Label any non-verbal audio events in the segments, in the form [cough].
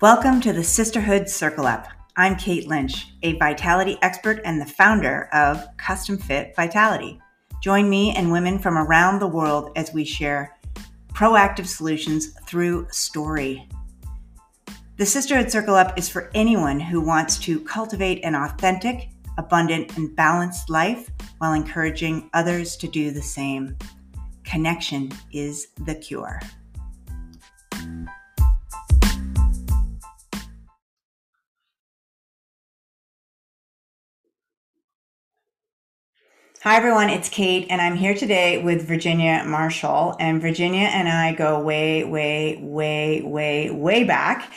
Welcome to the Sisterhood Circle Up. I'm Kate Lynch, a vitality expert and the founder of Custom Fit Vitality. Join me and women from around the world as we share proactive solutions through story. The Sisterhood Circle Up is for anyone who wants to cultivate an authentic, abundant, and balanced life while encouraging others to do the same. Connection is the cure. Hi, everyone. It's Kate, and I'm here today with Virginia Marshall. And Virginia and I go way, way, way, way, way back.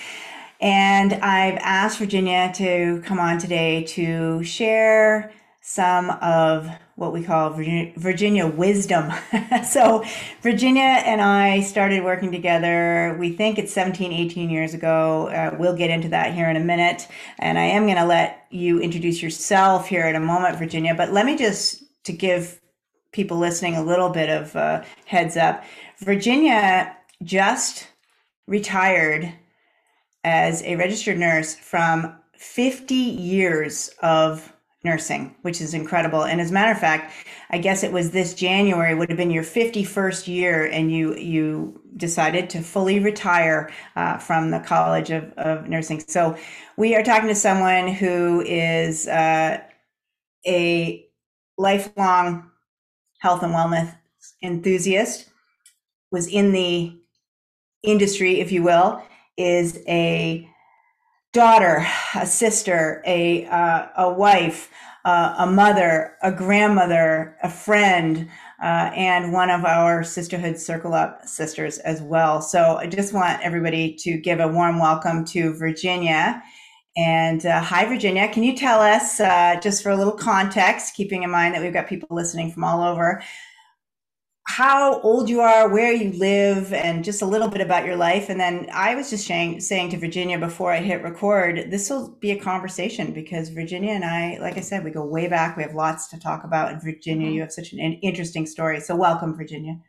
And I've asked Virginia to come on today to share some of what we call Virginia, Virginia wisdom. [laughs] so, Virginia and I started working together, we think it's 17, 18 years ago. Uh, we'll get into that here in a minute. And I am going to let you introduce yourself here in a moment, Virginia. But let me just to give people listening a little bit of a heads up, Virginia just retired as a registered nurse from 50 years of nursing, which is incredible. And as a matter of fact, I guess it was this January would have been your 51st year, and you you decided to fully retire uh, from the College of, of Nursing. So we are talking to someone who is uh, a lifelong health and wellness enthusiast, was in the industry, if you will, is a daughter, a sister, a uh, a wife, uh, a mother, a grandmother, a friend, uh, and one of our sisterhood circle up sisters as well. So I just want everybody to give a warm welcome to Virginia and uh, hi, Virginia. Can you tell us, uh, just for a little context, keeping in mind that we've got people listening from all over, how old you are, where you live, and just a little bit about your life? And then I was just saying, saying to Virginia before I hit record, this will be a conversation because Virginia and I, like I said, we go way back. We have lots to talk about. And Virginia, mm-hmm. you have such an interesting story. So welcome, Virginia.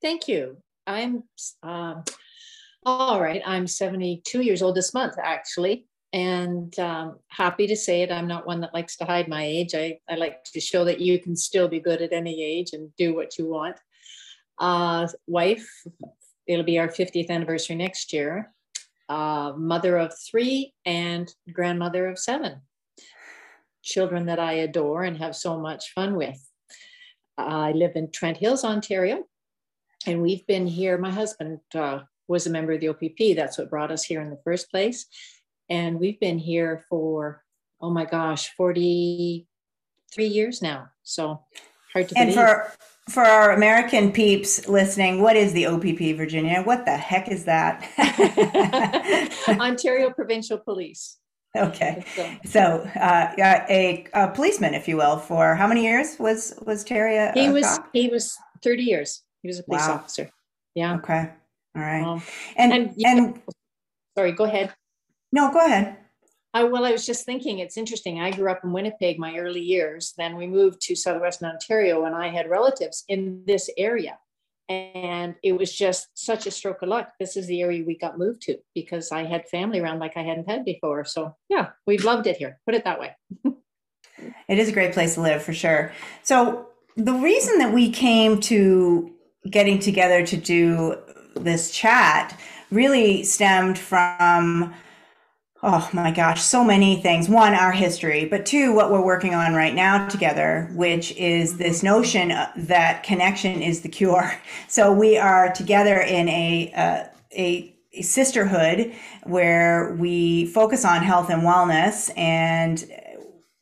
Thank you. I'm um, all right. I'm 72 years old this month, actually and um, happy to say it. I'm not one that likes to hide my age. I, I like to show that you can still be good at any age and do what you want. Uh, wife, it'll be our 50th anniversary next year. Uh, mother of three and grandmother of seven. Children that I adore and have so much fun with. I live in Trent Hills, Ontario, and we've been here. My husband uh, was a member of the OPP. That's what brought us here in the first place and we've been here for oh my gosh 43 years now. So hard to and believe. for for our american peeps listening what is the opp virginia? What the heck is that? [laughs] [laughs] Ontario provincial police. Okay. So uh, a, a, policeman if you will for how many years was was terry a, he a was cop? he was 30 years. He was a police wow. officer. Yeah. Okay. All right. Um, and and, and sorry go ahead no, go ahead. I, well, I was just thinking it's interesting. I grew up in Winnipeg my early years. Then we moved to southwestern Ontario, and I had relatives in this area. And it was just such a stroke of luck. This is the area we got moved to because I had family around like I hadn't had before. So, yeah, we've loved it here. Put it that way. [laughs] it is a great place to live for sure. So, the reason that we came to getting together to do this chat really stemmed from oh my gosh, so many things. One, our history, but two, what we're working on right now together, which is this notion that connection is the cure. [laughs] So we are together in a, uh, a, a sisterhood where we focus on health and wellness and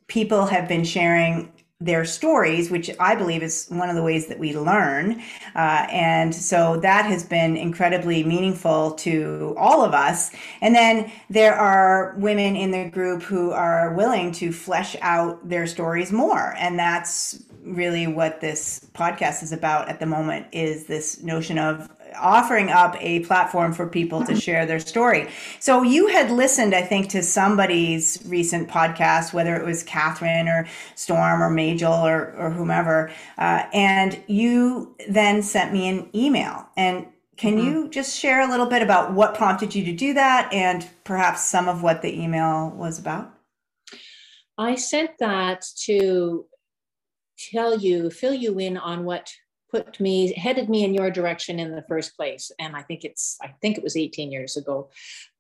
people have been sharing their stories, which I believe is one of the ways that we learn. Uh, and so that has been incredibly meaningful to all of us. And then there are women in the group who are willing to flesh out their stories more. And that's really what this podcast is about at the moment is this notion of offering up a platform for people to share their story. So you had listened, I think, to somebody's recent podcast, whether it was Catherine or Storm or Majel or, or whomever, uh, and you then sent me an email. And Can mm-hmm. you just share a little bit about what prompted you to do that and perhaps some of what the email was about? I sent that to tell you, fill you in on what put me headed me in your direction in the first place. And i think it's i think it was 18 years ago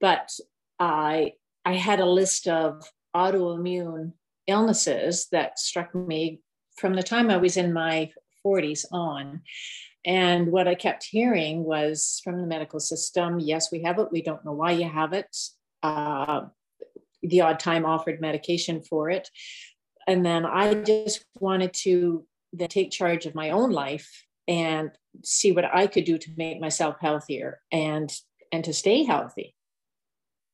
but i i had a list of autoimmune illnesses that struck me from the time i was in my 40s on. And what i kept hearing was from the medical system yes we have it. We don't know why you have it. Uh, the odd time offered medication for it. And then i just wanted to then take charge of my own life and see what I could do to make myself healthier and and to stay healthy.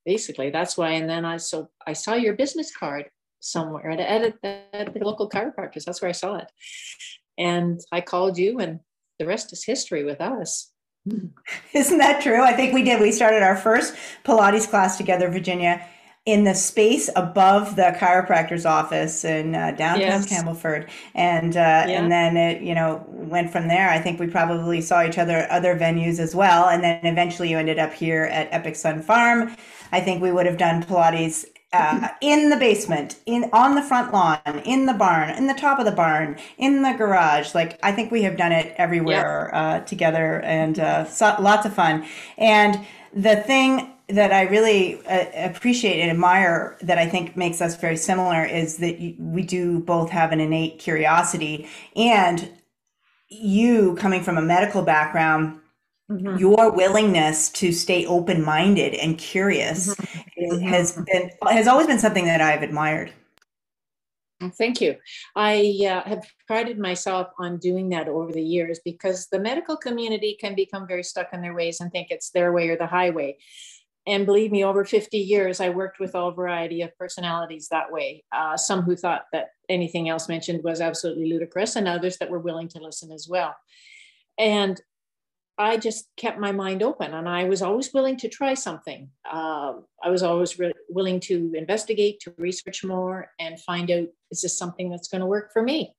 Basically, that's why. And then I so I saw your business card somewhere at, at, at the local chiropractors. That's where I saw it, and I called you, and the rest is history with us. [laughs] Isn't that true? I think we did. We started our first Pilates class together, Virginia, in the space above the chiropractor's office in uh, downtown yes. Campbellford, and uh, yeah. and then it you know went from there. I think we probably saw each other at other venues as well, and then eventually you ended up here at Epic Sun Farm. I think we would have done Pilates uh, [laughs] in the basement, in on the front lawn, in the barn, in the top of the barn, in the garage. Like I think we have done it everywhere uh, together, and uh, so, lots of fun. And the thing that I really uh, appreciate and admire that I think makes us very similar is that we do both have an innate curiosity and you coming from a medical background mm-hmm. your willingness to stay open-minded and curious mm-hmm. has been has always been something that I've admired. Thank you. I uh, have prided myself on doing that over the years because the medical community can become very stuck in their ways and think it's their way or the highway and believe me over 50 years i worked with all variety of personalities that way. Uh, some who thought that anything else mentioned was absolutely ludicrous and others that were willing to listen as well. And i just kept my mind open and i was always willing to try something. Uh, i was always re- willing to investigate to research more and find out is this something that's going to work for me?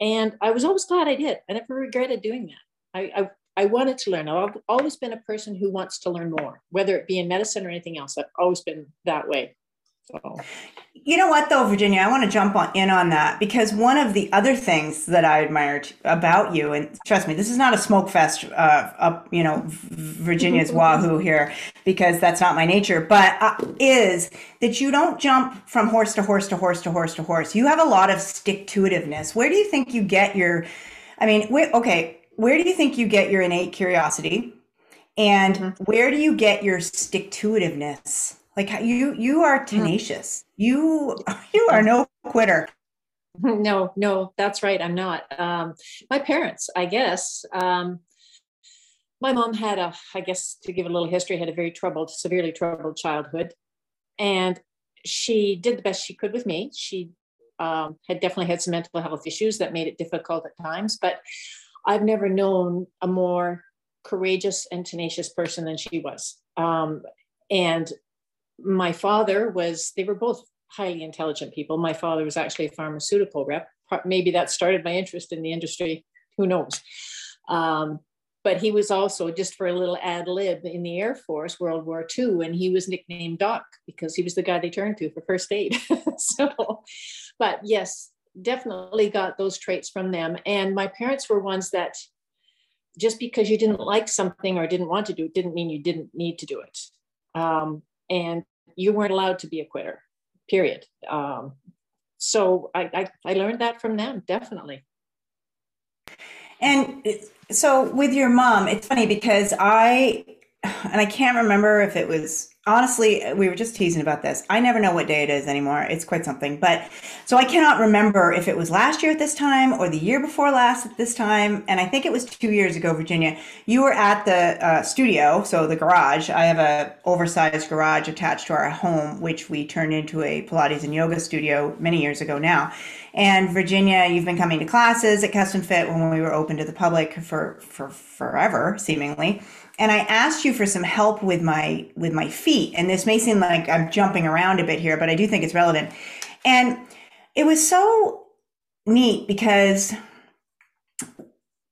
And i was always glad i did. I never regretted doing that. I, I, I wanted to learn. I've always been a person who wants to learn more, whether it be in medicine or anything else. I've always been that way. So. You know what, though, Virginia, I want to jump on, in on that because one of the other things that I admired about you, and trust me, this is not a smoke fest, uh, up, you know, Virginia's [laughs] wahoo here, because that's not my nature, but uh, is that you don't jump from horse to horse to horse to horse to horse. You have a lot of stick to itiveness. Where do you think you get your? I mean, okay, where do you think you get your innate curiosity and mm-hmm. where do you get your stick to itiveness like you you are mm. tenacious mm-hmm. you [laughs] you are no quitter [laughs] no no that's right i'm not um, my parents i guess um, my mom had a i guess to give a little history had a very troubled severely troubled childhood and she did the best she could with me she um, had definitely had some mental health issues that made it difficult at times but I've never known a more courageous and tenacious person than she was. Um, and my father was, they were both highly intelligent people. My father was actually a pharmaceutical rep. Maybe that started my interest in the industry. Who knows? Um, but he was also just for a little ad lib in the Air Force, World War II, and he was nicknamed Doc because he was the guy they turned to for first aid. [laughs] so, but yes, definitely got those traits from them. And my parents were ones that just because you didn't like something or didn't want to do it didn't mean you didn't need to do it. Um, and you weren't allowed to be a quitter, period. Um, so I, I, I learned that from them, definitely. And so with your mom, it's funny because I, and I can't remember if it was honestly, we were just teasing about this. I never know what day it is anymore. It's quite something. But so I cannot remember if it was last year at this time or the year before last at this time. And I think it was two years ago, Virginia. You were at the uh, studio, so the garage. I have a oversized garage attached to our home, which we turned into a Pilates and yoga studio many years ago now. And Virginia, you've been coming to classes at Custom Fit when we were open to the public for for forever, seemingly and I asked you for some help with my with my feet. And this may seem like I'm jumping around a bit here, but I do think it's relevant. And it was so neat because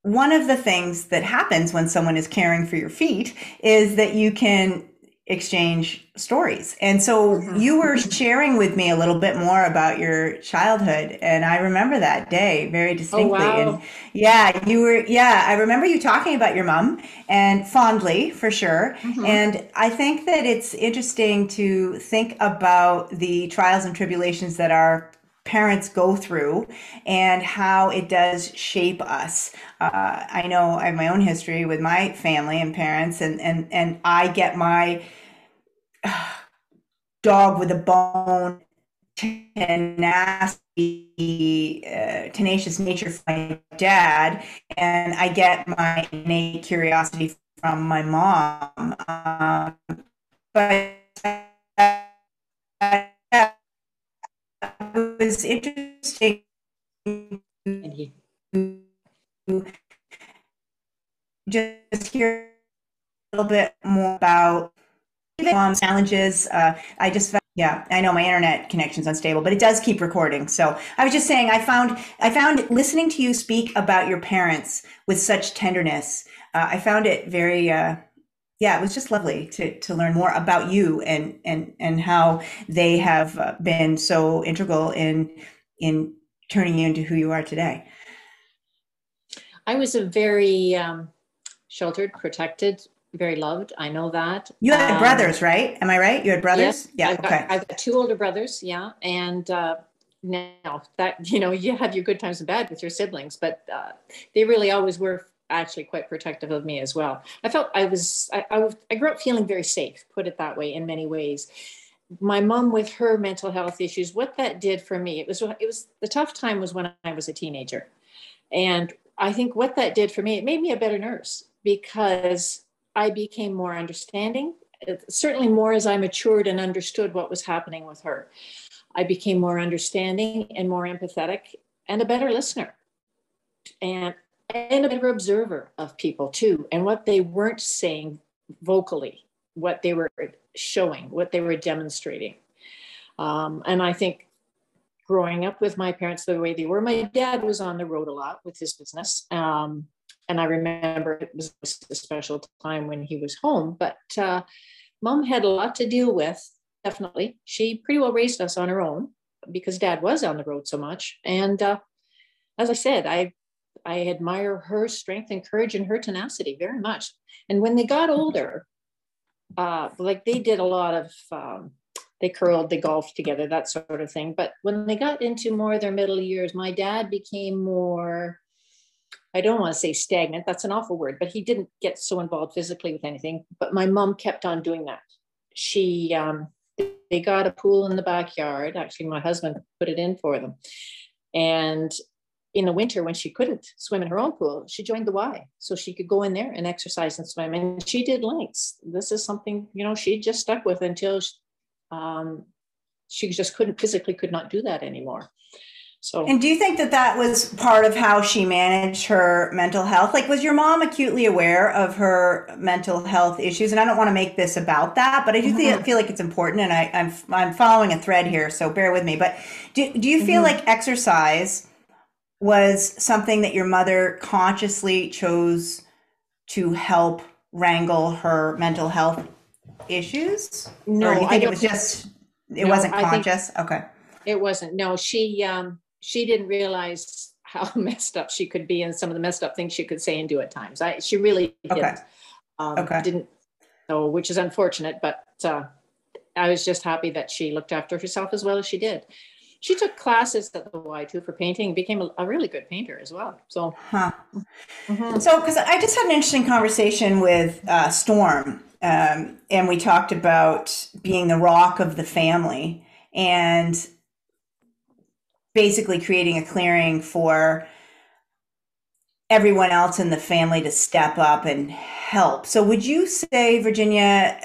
one of the things that happens when someone is caring for your feet is that you can exchange stories. And so mm-hmm. you were sharing with me a little bit more about your childhood and I remember that day very distinctly. Oh, wow. And yeah, you were yeah, I remember you talking about your mom and fondly for sure. Mm-hmm. And I think that it's interesting to think about the trials and tribulations that our parents go through and how it does shape us. Uh, I know I have my own history with my family and parents, and and and I get my uh, [sighs] dog with a bone tenacity, uh, tenacious nature from my dad, and I get my innate curiosity from my mom. Um, but was interesting just hear a little bit more about um, challenges. Uh, I just found, yeah, I know my internet connection's unstable, but it does keep recording. So I was just saying, I found I found listening to you speak about your parents with such tenderness. Uh, I found it very. Uh, yeah, it was just lovely to to learn more about you and and and how they have uh, been so integral in in turning you into who you are today. I was a very um, sheltered, protected, very loved. I know that. You had um, brothers, right? Am I right? You had brothers? Yeah. I've okay. Got, I've got two older brothers. Yeah, and uh, now that [laughs] you know, you have your good times and bad with your siblings, but uh, they really always were actually quite protective of me as well. I felt I was, I, I, I grew up feeling very safe, put it that way, in many ways. My mom with her mental health issues, what that did for me, it was, it was the tough time was when I was a teenager. And I think what that did for me, it made me a better nurse because I became more understanding, uh, certainly more as I matured and understood what was happening with her. I became more understanding and more empathetic and a better listener. And and a better observer of people too, and what they weren't saying vocally, what they were showing, what they were demonstrating. Um, and I think growing up with my parents the way they were, my dad was on the road a lot with his business. Um, and I remember it was a special time when he was home, but uh, mom had a lot to deal with, definitely. She pretty well raised us on her own because dad was on the road so much. And uh, as I said, I I admire her strength and courage and her tenacity very much. And when they got older, uh, like they did a lot of, um, they curled, they golfed together, that sort of thing. But when they got into more of their middle years, my dad became more, I don't want to say stagnant, that's an awful word, but he didn't get so involved physically with anything. But my mom kept on doing that. She, um, they got a pool in the backyard. Actually, my husband put it in for them. And in the winter when she couldn't swim in her own pool, she joined the Y so she could go in there and exercise and swim. And she did lengths. This is something, you know, she just stuck with until she, um, she just couldn't physically could not do that anymore. So, and do you think that that was part of how she managed her mental health? Like, was your mom acutely aware of her mental health issues? And I don't want to make this about that, but I do mm-hmm. feel like it's important. And I, I'm I'm following a thread here, so bear with me. But do do you feel mm-hmm. like exercise? Was something that your mother consciously chose to help wrangle her mental health issues? No, or do you think it was just it no, wasn't conscious? Okay. It wasn't. No, she um she didn't realize how [laughs] messed up she could be and some of the messed up things she could say and do at times. I she really didn't. Okay. Um, okay. Didn't so which is unfortunate, but uh, I was just happy that she looked after herself as well as she did she took classes at the Y too for painting, and became a, a really good painter as well. So, huh. Mm-hmm. So, because I just had an interesting conversation with uh, Storm, um, and we talked about being the rock of the family and basically creating a clearing for everyone else in the family to step up and help. So, would you say, Virginia,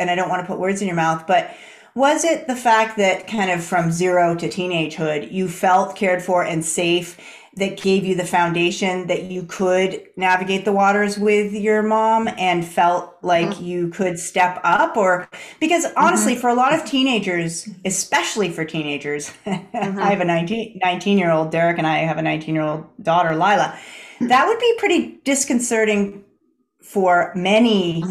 and I don't want to put words in your mouth, but was it the fact that kind of from zero to teenagehood, you felt cared for and safe that gave you the foundation that you could navigate the waters with your mom and felt like mm-hmm. you could step up or because honestly mm-hmm. for a lot of teenagers especially for teenagers mm-hmm. [laughs] i have a 19, 19 year old derek and i have a 19 year old daughter lila that would be pretty disconcerting for many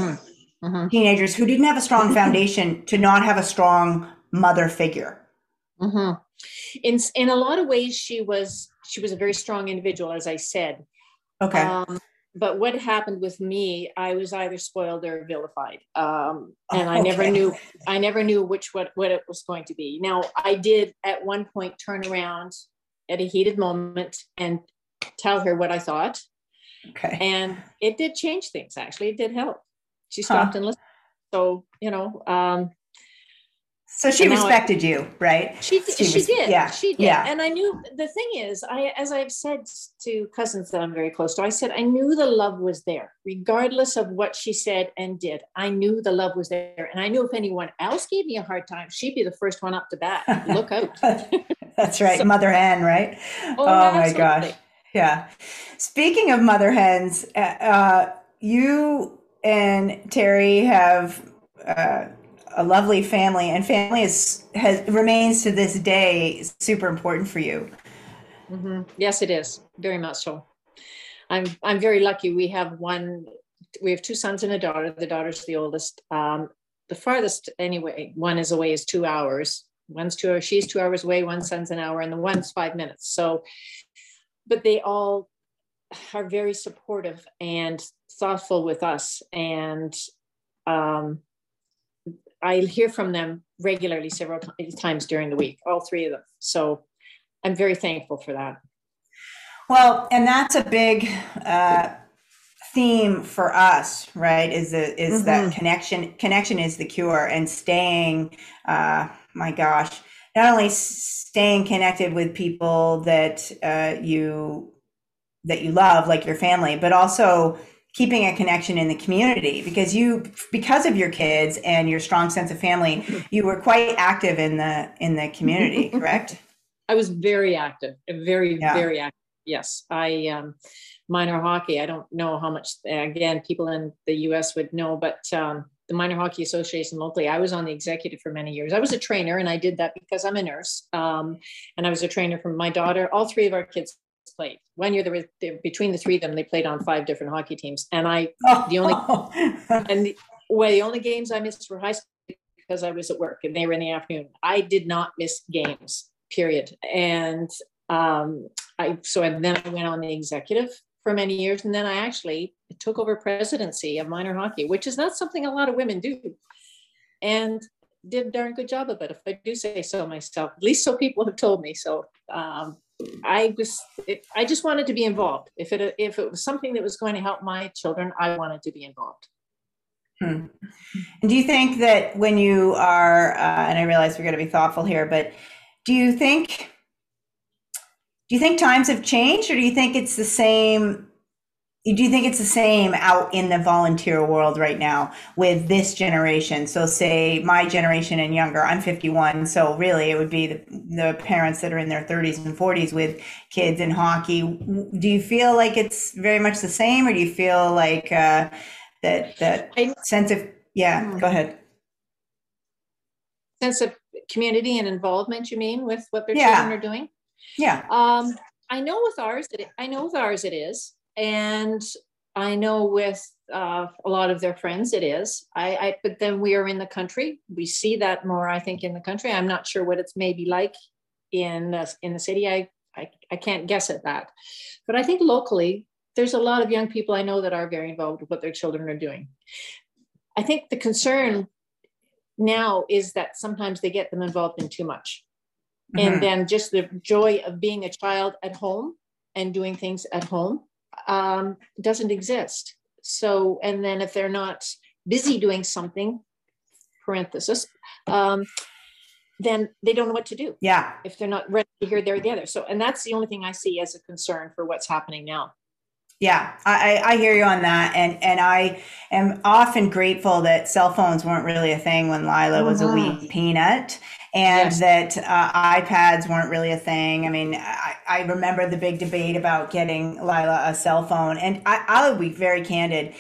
mm-hmm. Teenagers who didn't have a strong foundation [laughs] to not have a strong mother figure mm-hmm. in in a lot of ways she was she was a very strong individual, as I said. Okay. Um, but what happened with me, I was either spoiled or vilified, um, and I never knew. I never knew which what what it was going to be. Now, I did at one point turn around at a heated moment and tell her what I thought. Okay. And it did change things. Actually, it did help. She stopped huh. and listened. So you know, um, so she respected I, you, right? She she, she did. Yeah, she did. Yeah. And I knew the thing is, I as I've said to cousins that I'm very close to, I said I knew the love was there, regardless of what she said and did. I knew the love was there, and I knew if anyone else gave me a hard time, she'd be the first one up to bat. Look out. [laughs] That's right, so, mother hen, right? Oh, oh my gosh, yeah. Speaking of mother hens, uh, uh you and Terry have. Uh, a lovely family, and family is has remains to this day super important for you. Mm-hmm. Yes, it is very much so. I'm I'm very lucky. We have one. We have two sons and a daughter. The daughter's the oldest. Um, the farthest, anyway, one is away is two hours. One's two hours. She's two hours away. One son's an hour, and the one's five minutes. So, but they all are very supportive and thoughtful with us, and um, I hear from them regularly several times during the week, all three of them. So I'm very thankful for that. Well, and that's a big uh, theme for us, right? Is the, is mm-hmm. that connection? Connection is the cure, and staying. Uh, my gosh, not only staying connected with people that uh, you that you love, like your family, but also keeping a connection in the community because you because of your kids and your strong sense of family you were quite active in the in the community correct? I was very active very yeah. very active yes. I um minor hockey i don't know how much again people in the us would know but um the minor hockey association locally i was on the executive for many years. I was a trainer and i did that because i'm a nurse um, and i was a trainer for my daughter all three of our kids played. One year there was between the three of them, they played on five different hockey teams, and I oh. the only [laughs] and the, well, the only games I missed were high school because I was at work and they were in the afternoon. I did not miss games, period. And um, I so and then I went on the executive for many years, and then I actually took over presidency of minor hockey, which is not something a lot of women do. And did a darn good job of it, if I do say so myself. At least so people have told me. So um, I was I just wanted to be involved. If it if it was something that was going to help my children, I wanted to be involved. Hmm. And do you think that when you are, uh, and I realize we're going to be thoughtful here, but do you think do you think times have changed, or do you think it's the same do you think it's the same out in the volunteer world right now with this generation? So say my generation and younger i'm 51 so really it would be the, the, parents that are in their 30s and 40s with kids in hockey. Do you feel like it's very much the same or do you feel like uh, that that I, sense of yeah hmm. go ahead. Sense of community and involvement you mean with what their yeah. children are doing? Yeah. Um, i know with ours that it, i know with ours it is and I know with uh, a lot of their friends it is. I, I, but then we are in the country. We see that more, I think, in the country. I'm not sure what it's maybe like in the, in the city. I, I I can't guess at that, but I think locally there's a lot of young people I know that are very involved with what their children are doing. I think the concern now is that sometimes they get them involved in too much. Mm-hmm. And then just the joy of being a child at home and doing things at home um, doesn't exist. So, and then if they're not busy doing something, parenthesis, um, then they don't know what to do. Yeah. If they're not ready to hear, they're the other. So, and that's the only thing I see as a concern for what's happening now. Yeah, I, I hear you on that, and and I am often grateful that cell phones weren't really a thing when Lila was mm-hmm. a wee peanut, and yes. that uh, iPads weren't really a thing. I mean, I, I remember the big debate about getting Lila a cell phone, and I, I'll be very candid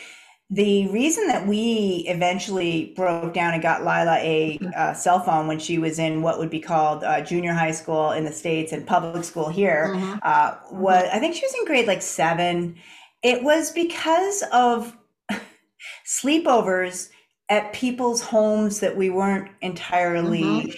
the reason that we eventually broke down and got Lila a uh, cell phone when she was in what would be called uh, junior high school in the States and public school here mm-hmm. uh, was, I think she was in grade like seven. It was because of [laughs] sleepovers at people's homes that we weren't entirely mm-hmm.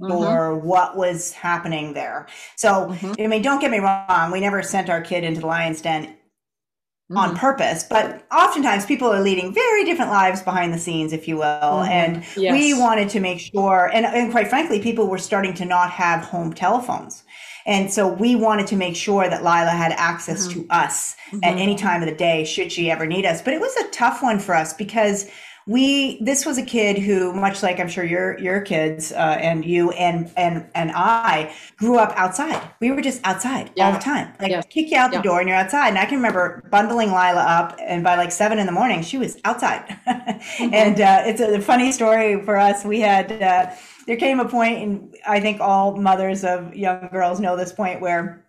Mm-hmm. what was happening there. So, mm-hmm. I mean, don't get me wrong, we never sent our kid into the lion's den mm-hmm. on purpose, but oftentimes people are leading very different lives behind the scenes, if you will. Mm-hmm. And yes. we wanted to make sure, and, and quite frankly, people were starting to not have home telephones. And so we wanted to make sure that Lila had access mm-hmm. to us at mm-hmm. any time of the day, should she ever need us. But it was a tough one for us because we this was a kid who much like i'm sure your your kids uh, and you and and and i grew up outside we were just outside yeah. all the time like yeah. kick you out the door and you're outside and i can remember bundling lila up and by like seven in the morning she was outside [laughs] mm-hmm. and uh, it's a funny story for us we had uh, there came a point and i think all mothers of young girls know this point where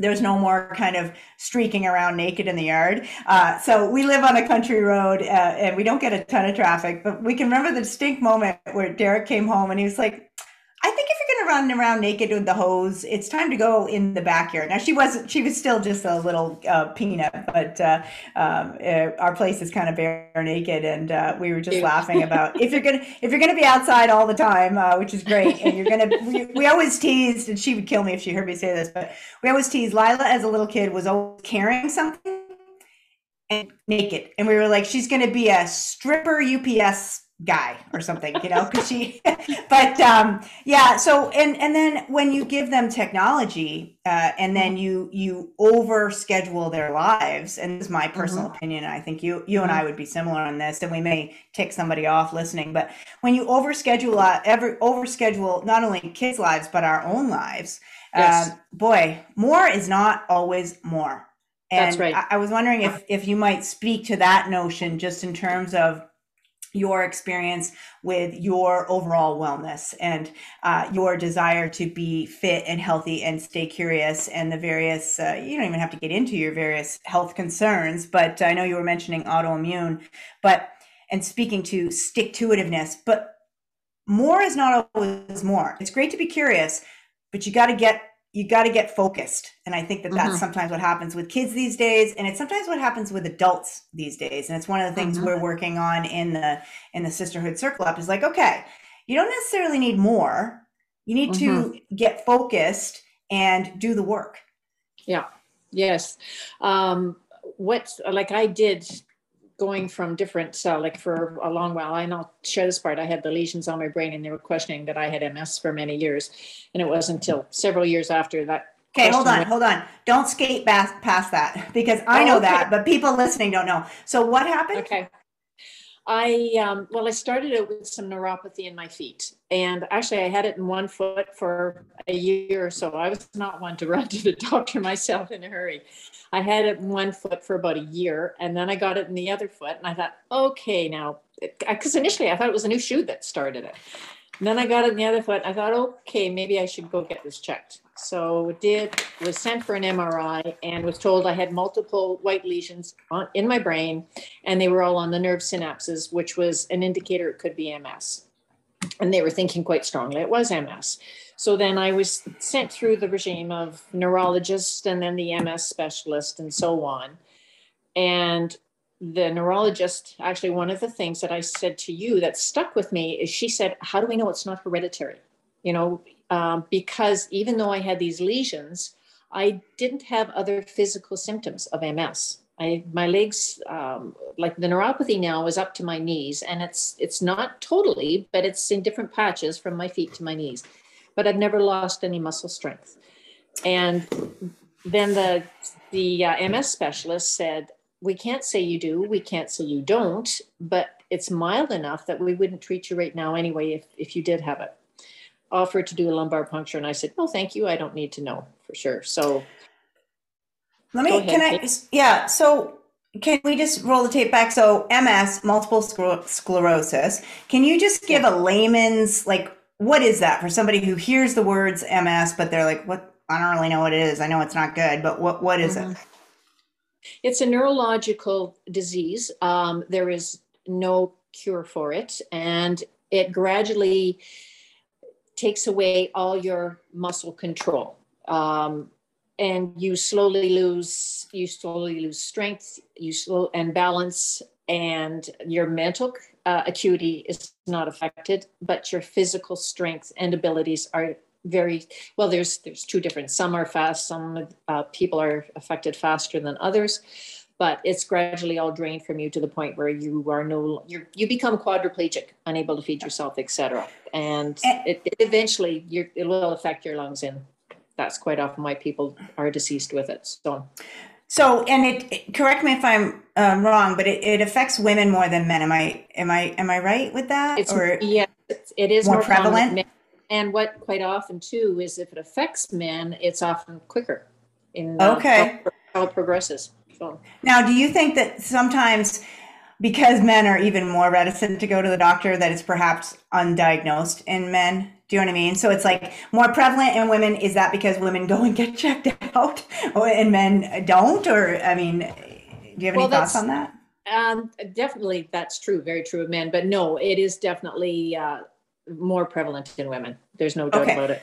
there's no more kind of streaking around naked in the yard. Uh, so we live on a country road uh, and we don't get a ton of traffic, but we can remember the distinct moment where Derek came home and he was like, I think if you're going to run around naked with the hose, it's time to go in the backyard. Now she wasn't. she was still just a little uh, peanut, but uh, um, uh, our place is kind of bare naked, and uh, we were just laughing about [laughs] if you're gonna if you're gonna be outside all the time, uh, which is great, and you're gonna we, we, always teased, and she would kill me if she heard me say this, but we always teased Lila as a little kid was always carrying something and naked, and we were like, she's gonna be a stripper UPS guy or something you know because she [laughs] but um yeah so and and then when you give them technology uh and then you you over schedule their lives and this is my personal mm-hmm. opinion i think you you and i mm-hmm. would be similar on this and we may tick somebody off listening but when you over schedule uh, every over schedule not only kids lives but our own lives yes. um, boy more is not always more and That's right. I, I was wondering if if you might speak to that notion just in terms of your experience with your overall wellness and uh, your desire to be fit and healthy and stay curious and the various uh, you don't even have to get into your various health concerns but i know you were mentioning autoimmune but and speaking to stick to itiveness but more is not always more. It's great to be curious but you got to get you got to get focused and i think that that's mm-hmm. sometimes what happens with kids these days and it's sometimes what happens with adults these days and it's one of the things mm-hmm. we're working on in the in the sisterhood circle up is like okay you don't necessarily need more you need mm-hmm. to get focused and do the work yeah yes um what like i did going from different uh, like for a long while and I'll share this part i had the lesions on my brain and they were questioning that i had ms for many years. And it wasn't until several years after that okay hold on hold on. Don't skate past, past that because i know oh, okay. that but people listening don't know. So what happened? Okay I um, well, I started out with some neuropathy in my feet, and actually, I had it in one foot for a year or so. I was not one to [laughs] run to the doctor myself in a hurry. I had it in one foot for about a year, and then I got it in the other foot, and I thought, okay, now, because initially I thought it was a new shoe that started it. And then I got it in the other foot. I thought, okay, maybe I should go get this checked. So did was sent for an MRI and was told I had multiple white lesions on, in my brain, and they were all on the nerve synapses, which was an indicator it could be MS. And they were thinking quite strongly it was MS. So then I was sent through the regime of neurologists and then the MS specialist and so on. And the neurologist, actually, one of the things that I said to you that stuck with me is she said, How do we know it's not hereditary? You know, um, because even though I had these lesions, I didn't have other physical symptoms of MS. I, my legs, um, like the neuropathy now, is up to my knees, and it's it's not totally, but it's in different patches from my feet to my knees. But I've never lost any muscle strength. And then the the uh, MS specialist said, we can't say you do, we can't say you don't, but it's mild enough that we wouldn't treat you right now anyway if, if you did have it. Offered to do a lumbar puncture, and I said, no, thank you, I don't need to know for sure. So Let me, can I, yeah, so can we just roll the tape back? So MS, multiple sclerosis. Can you just give yeah. a layman's like what is that for somebody who hears the words MS but they're like what I don't really know what it is. I know it's not good, but what what is mm-hmm. it? It's a neurological disease. Um, there is no cure for it, and it gradually takes away all your muscle control. Um, and you slowly lose you slowly lose strength you slow and balance and your mental uh, acuity is not affected but your physical strength and abilities are very well there's there's two different some are fast some uh, people are affected faster than others but it's gradually all drained from you to the point where you are no you you become quadriplegic unable to feed yourself etc and it, it eventually it will affect your lungs and that's quite often why people are deceased with it. So, so and it, correct me if I'm um, wrong, but it, it affects women more than men. Am I am I am I right with that? It's, or yeah, it is more, more prevalent. And what quite often too is if it affects men, it's often quicker in uh, okay how it progresses. So now, do you think that sometimes? because men are even more reticent to go to the doctor that it's perhaps undiagnosed in men do you know what I mean? So it's like more prevalent in women. Is that because women go and get [laughs] checked out and men don't? Or, I mean, do you have any well, thoughts on that? Um, definitely, that's true. Very true of men. But no, it is definitely uh, more prevalent in women. There's no doubt okay. about it.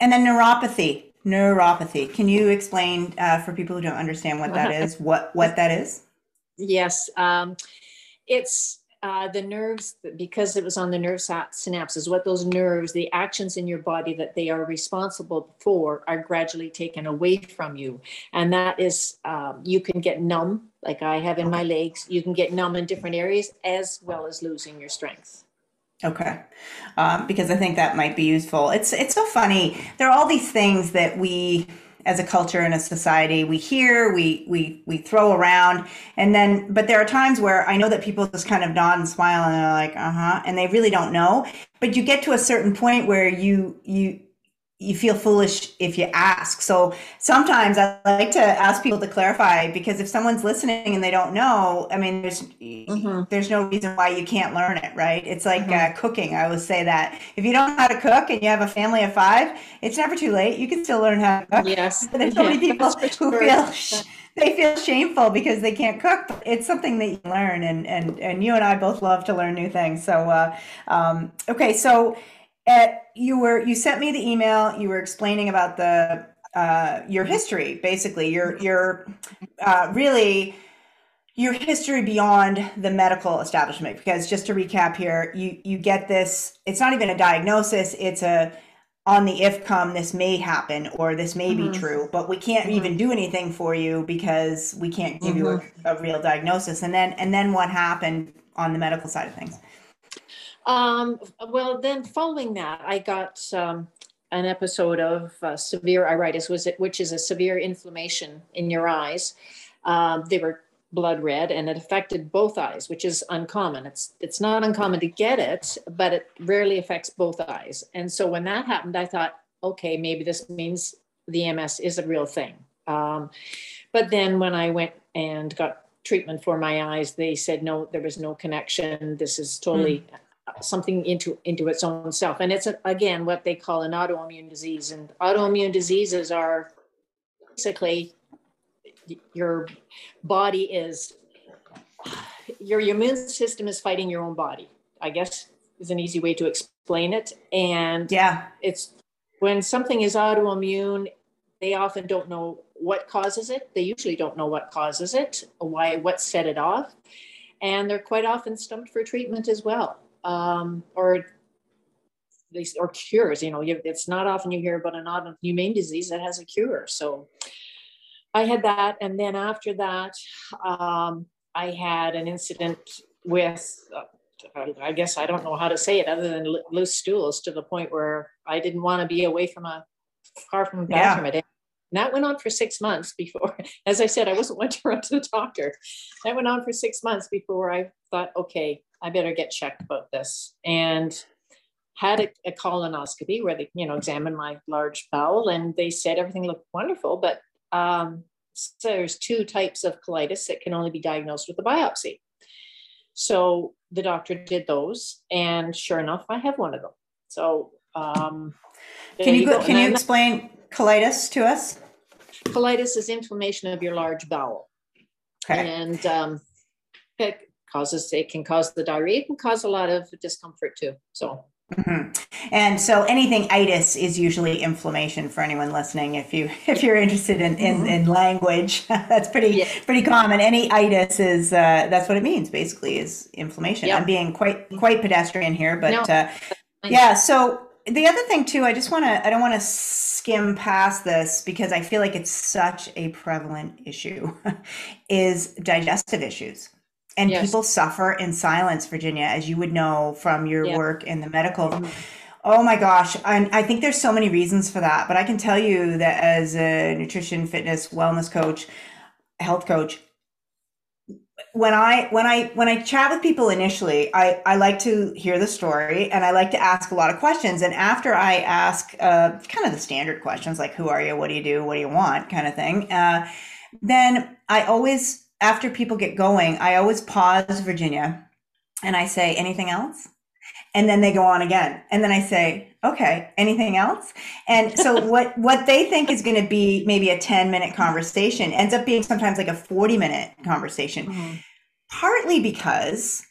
And then neuropathy. Neuropathy. Can you explain uh, for people who don't understand what that [laughs] is? What what that is? Yes, um, it's uh, the nerves, because it was on the nerve synapses, what those nerves, the actions in your body that they are responsible for, are gradually taken away from you. And that is, um, you can get numb, like I have in my legs. You can get numb in different areas, as well as losing your strength. Okay, um, because I think that might be useful. It's it's so funny. There are all these things that we as a culture and a society we hear we we we throw around and then but there are times where i know that people just kind of nod and smile and they're like uh-huh and they really don't know but you get to a certain point where you you you feel foolish if you ask. So sometimes I like to ask people to clarify because if someone's listening and they don't know, I mean, there's mm-hmm. there's no reason why you can't learn it, right? It's like mm-hmm. uh, cooking. I always say that if you don't know how to cook and you have a family of five, it's never too late. You can still learn how to cook. Yes, [laughs] there's so many [laughs] people who feel. Sh- they feel shameful because they can't cook. It's something that you learn, and and and you and I both love to learn new things. So, uh, um, okay, so at, you were you sent me the email. You were explaining about the uh, your history, basically your your uh, really your history beyond the medical establishment. Because just to recap here, you you get this. It's not even a diagnosis. It's a on the if come this may happen or this may mm-hmm. be true but we can't mm-hmm. even do anything for you because we can't give mm-hmm. you a, mm-hmm. a, real diagnosis and then and then what happened on the medical side of things um, well, then following that, I got um, an episode of uh, severe iritis, which is a severe inflammation in your eyes. Um, they were blood red, and it affected both eyes, which is uncommon. It's it's not uncommon to get it, but it rarely affects both eyes. And so when that happened, I thought, okay, maybe this means the MS is a real thing. Um, but then when I went and got treatment for my eyes, they said no, there was no connection. This is totally mm something into into its own self. And it's a, again what they call an autoimmune disease. And autoimmune diseases are basically your body is your immune system is fighting your own body i guess is an easy way to explain it. And yeah. it's when something is autoimmune they often don't know what causes it. They usually don't know what causes it why what set it off. And they're quite often stumped for treatment as well um, or these or cures. You know, it's not often you hear about an autoimmune disease that has a cure. So I had that, and then after that, um, I had an incident with. Uh, I guess I don't know how to say it other than loose stools to the point where I didn't want to be away from a far from a bathroom yeah. And that went on for six months before, [laughs] as I said, I wasn't one to run to the doctor. That went on for six months before I thought, okay, I better get checked about this. And had a, a, colonoscopy where they, you know, examined my large bowel and they said everything looked wonderful, but um, so there's two types of colitis that can only be diagnosed with a biopsy. So the doctor did those, and sure enough, I have one of them. So um, can you, go, can you explain colitis to us? Colitis is inflammation of your large bowel, okay. and um, causes it can cause the diarrhea, it can cause a lot of discomfort too. So Mm-hmm. And so anything itis is usually inflammation for anyone listening. If you [laughs] if you're interested in in, mm-hmm. in language, [laughs] that's pretty yeah. pretty common. Any itis is uh, that's what it means basically is inflammation. I'm being quite quite pedestrian here, but no. uh, yeah. So the other thing too, I just want to I don't want to skim past this because I feel like it's such a prevalent issue, [laughs] is digestive issues and yes. people suffer in silence virginia as you would know from your yeah. work in the medical mm-hmm. oh my gosh I, I think there's so many reasons for that but i can tell you that as a nutrition fitness wellness coach health coach when i when i when i chat with people initially i i like to hear the story and i like to ask a lot of questions and after i ask uh, kind of the standard questions like who are you what do you do what do you want kind of thing uh, then i always after people get going, I always pause Virginia and I say, anything else? And then they go on again. And then I say, okay, anything else? And so [laughs] what what they think is going to be maybe a 10 minute conversation ends up being sometimes like a 40 minute conversation. Mm-hmm. Partly because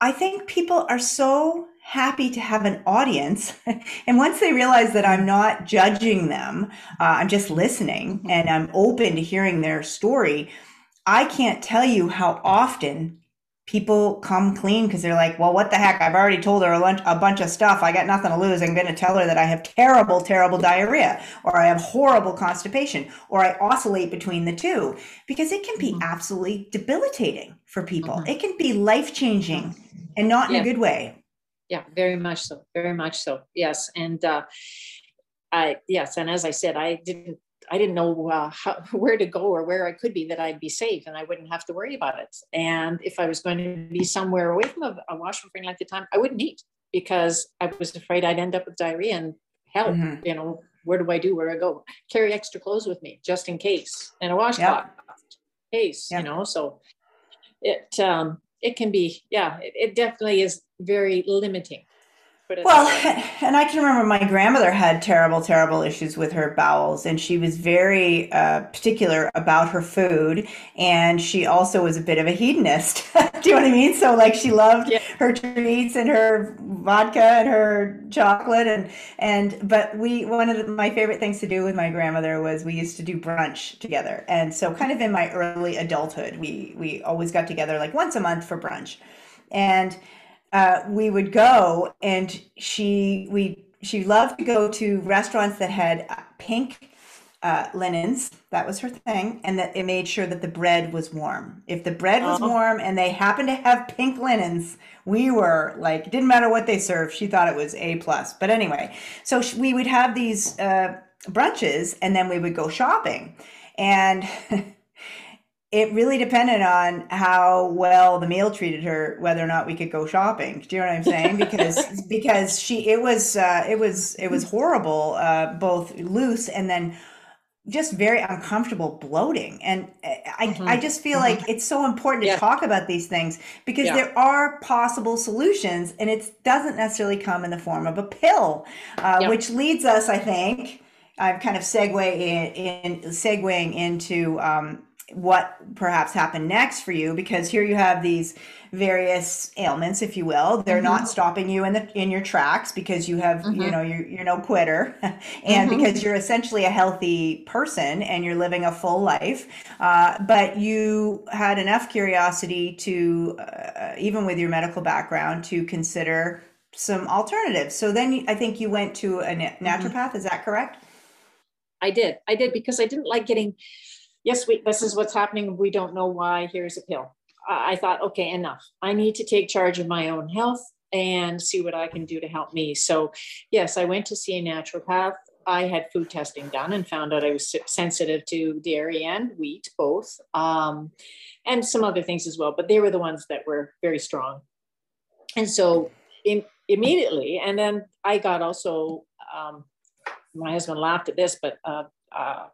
I think people are so happy to have an audience. [laughs] and once they realize that I'm not judging them, uh, I'm just listening mm-hmm. and I'm open to hearing their story, I can't tell you how often people come clean because they're like, well, what the heck? I've already told her a, lunch, a bunch of stuff. I got nothing to lose. I'm going to tell her that I have terrible, terrible diarrhea, or I have horrible constipation, or I oscillate between the two because it can be mm-hmm. absolutely debilitating for people. Mm-hmm. It can be life changing and not in a good way. Yeah, very much so. Very much so. Yes. And, uh, I, yes. And as I said, I didn't I didn't know uh, how, [laughs] where to go or where I could be that I'd be safe and I wouldn't have to worry about it. And if I was going to be somewhere away from a, a washroom for any length of time, I wouldn't eat because I was afraid I'd end up with diarrhea and help. Mm-hmm. You know, where do I do? Where do I go? Carry extra clothes with me just in case, and a washcloth yep. case. Yep. You know, so it um, it can be yeah, it, it definitely is very limiting well, [laughs] and I can remember my grandmother had terrible, terrible issues with her bowels, and she was very uh, particular about her food. And she also was a bit of a hedonist. [laughs] Do you know what I mean? So, like, she loved yeah. her treats and her vodka and her chocolate, and and but we one of the, my favorite things to do with my grandmother was we used to do brunch together. And so, kind of in my early adulthood, we we always got together like once a month for brunch, and uh, we would go and she we she loved to go to restaurants that had uh, pink uh, linens. That was her thing. And that it made sure that the bread was warm. If the bread was uh-huh. warm and they happened to have pink linens we were like didn't matter what they served she thought it was a plus. But anyway so we would have these uh, brunches and then we would go shopping. And [laughs] it really depended on how well the meal treated her whether or not we could go shopping do you know what i'm saying because [laughs] because she it was uh, it was it was horrible uh, both loose and then just very uncomfortable bloating and i mm-hmm. i just feel mm-hmm. like it's so important to yeah. talk about these things because yeah. there are possible solutions and it doesn't necessarily come in the form of a pill uh, yeah. which leads us i think i'm kind of segue in, in segueing into um, what perhaps happened next for you because here you have these various ailments if you will they're mm-hmm. not stopping you in the in your tracks because you have mm-hmm. you know you're, you're no quitter [laughs] and mm-hmm. because you're essentially a healthy person and you're living a full life uh, but you had enough curiosity to uh, even with your medical background to consider some alternatives so then i think you went to a mm-hmm. naturopath is that correct i did i did because i didn't like getting yes, we, this is what's happening. We don't know why. Here's a pill. I thought, okay, enough. I need to take charge of my own health and see what I can do to help me. So, yes, I went to see a naturopath. I had food testing done and found out I was sensitive to dairy and wheat, both, um, and some other things as well. But they were the ones that were very strong. And so, in, immediately, and then I got also, um, my husband laughed at this, but uh, uh,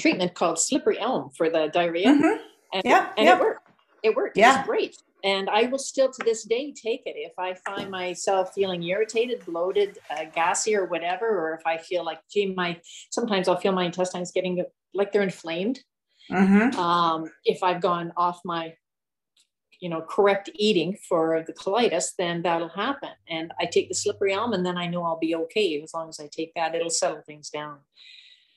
treatment called slippery elm for the diarrhea. Mhm. And, Yeah, and yeah. it worked. It worked. It Yeah. was great. And I will still to this day take it if I find myself feeling irritated, bloated, uh, gassy, or whatever, or if I feel like, gee, my sometimes I'll feel my intestines getting like they're inflamed. Mhm. Um, if I've gone off my, you know, correct eating for the colitis, then that'll happen. And I take the slippery elm, and then I know I'll be okay as long as I take that. It'll settle things down.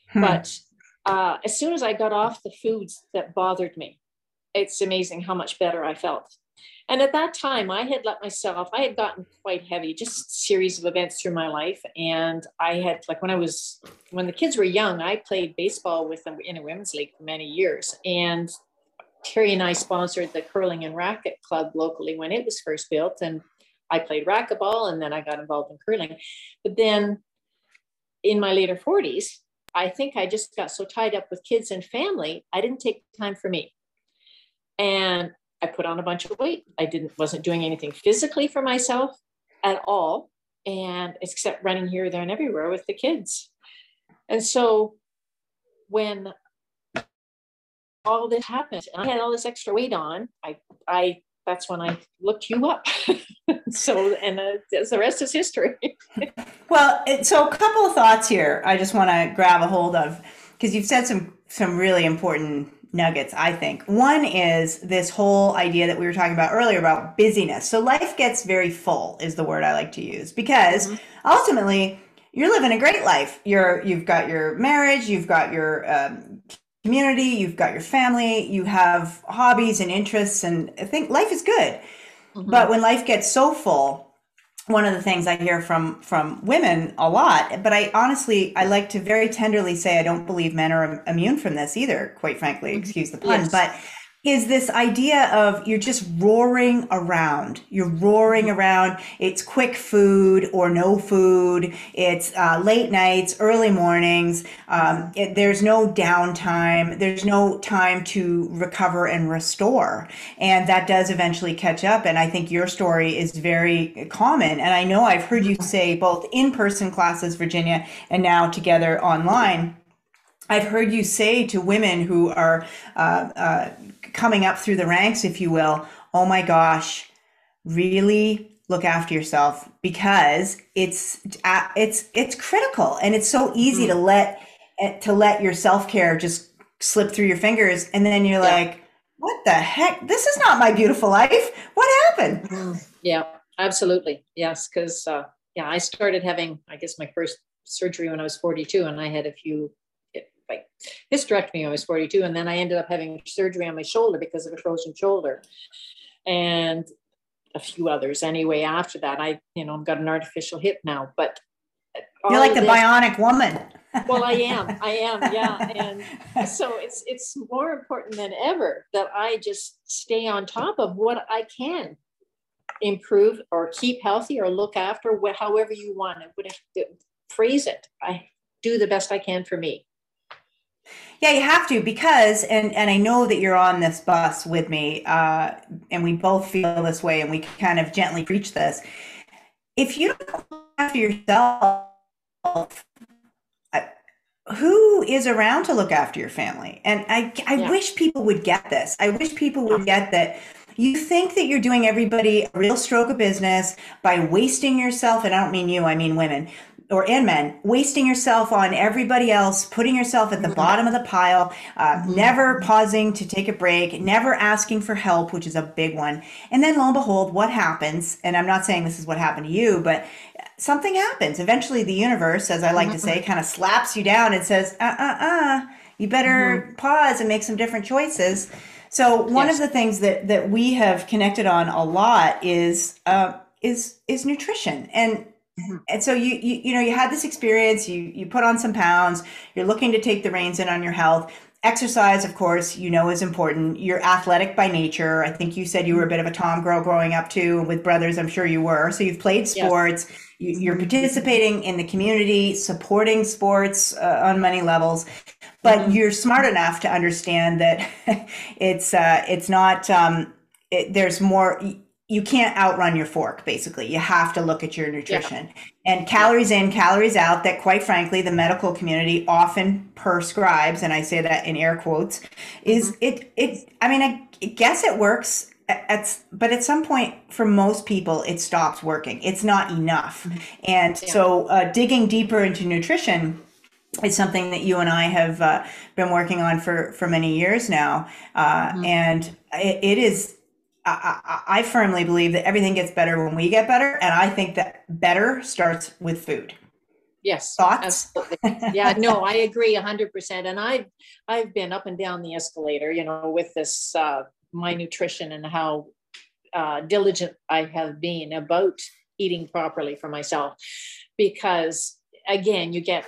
Hmm. But uh, as soon as I got off the foods that bothered me, it's amazing how much better I felt. And at that time, I had let myself, I had gotten quite heavy, just series of events through my life. And I had, like, when I was, when the kids were young, I played baseball with them in a women's league for many years. And Terry and I sponsored the curling and racket club locally when it was first built. And I played racquetball and then I got involved in curling. But then in my later 40s, I think I just got so tied up with kids and family, I didn't take time for me. And I put on a bunch of weight. I didn't wasn't doing anything physically for myself at all. And except running here, there, and everywhere with the kids. And so when all this happened and I had all this extra weight on, I I that's when I looked you up. [laughs] so and uh, the rest is history. [laughs] Well, it, so a couple of thoughts here. I just want to grab a hold of because you've said some some really important nuggets. I think one is this whole idea that we were talking about earlier about busyness. So life gets very full is the word I like to use because ultimately you're living a great life. You're you've got your marriage, you've got your um, community, you've got your family, you have hobbies and interests, and I think life is good. Mm-hmm. But when life gets so full, one of the things I hear from from women a lot, but I honestly I like to very tenderly say I don't believe men are immune from this either, quite frankly, mm-hmm. excuse the pun, Yes. but is this idea of you're just roaring around. You're roaring around. It's quick food or no food. It's uh, late nights, early mornings. Um, it, there's no downtime. There's no time to recover and restore. And that does eventually catch up. And I think your story is very common. And I know I've heard you say both in person classes, Virginia, and now together online. I've heard you say to women who are uh, uh, coming up through the ranks, if you will, oh my gosh, really look after yourself because it's uh, it's it's critical and it's so easy to let eh, to let your self-care just slip through your fingers and then you're Yeah. like what the heck? This is not my beautiful life. What happened? Yeah, absolutely. Yes, because uh, yeah, I started having, I guess, my first surgery when I was 42, and I had a few like hysterectomy I was 42, and then I ended up having surgery on my shoulder because of a frozen shoulder, and a few others. Anyway, after that, I you know I've got an artificial hip now, but you're like the this- bionic woman [laughs] well, I am, I am, yeah, [laughs] and so it's it's more important than ever that I just stay on top of what I can improve or keep healthy or look after however you want to phrase it. I do the best I can for me. Yeah, you have to because, and and I know that you're on this bus with me, uh, and we both feel this way, and we kind of gently preach this. If you don't look after yourself, who is around to look after your family? And I, I Yeah. wish people would get this. I wish people would get that. You think that you're doing everybody a real stroke of business by wasting yourself, and I don't mean you, I mean women or and men, wasting yourself on everybody else, putting yourself at the bottom of the pile, uh, never pausing to take a break, never asking for help, which is a big one. And then lo and behold, what happens? And I'm not saying this is what happened to you, but something happens. Eventually, the universe, as I like to say, kind of slaps you down and says, uh uh uh, you better pause and make some different choices. So one Yes. of the things that that we have connected on a lot is uh, is is nutrition and and so you, you you know you had this experience you you put on some pounds you're looking to take the reins in on your health. Exercise of course you know is important. You're athletic by nature. I think you said you were a bit of a tom girl growing up too with brothers. I'm sure you were. So you've played sports. You, you're participating in the community supporting sports uh, on many levels. But you're smart enough to understand that [laughs] it's uh, it's not um, it, there's more you can't outrun your fork basically you have to look at your nutrition yeah. and calories in calories out that quite frankly the medical community often prescribes and i say that in air quotes is mm-hmm. it it i mean i guess it works at, but at some point for most people it stops working it's not enough mm-hmm. and yeah. so uh, digging deeper into nutrition is something that you and I have uh, been working on for for many years now, uh, mm-hmm. and it, it is I, I, firmly believe that everything gets better when we get better, and I think that better starts with food. Yes, thoughts. Absolutely. Yeah, no, [laughs] I agree hundred percent. And I've I've been up and down the escalator, you know, with this uh, my nutrition and how uh, diligent I have been about eating properly for myself, because again, you get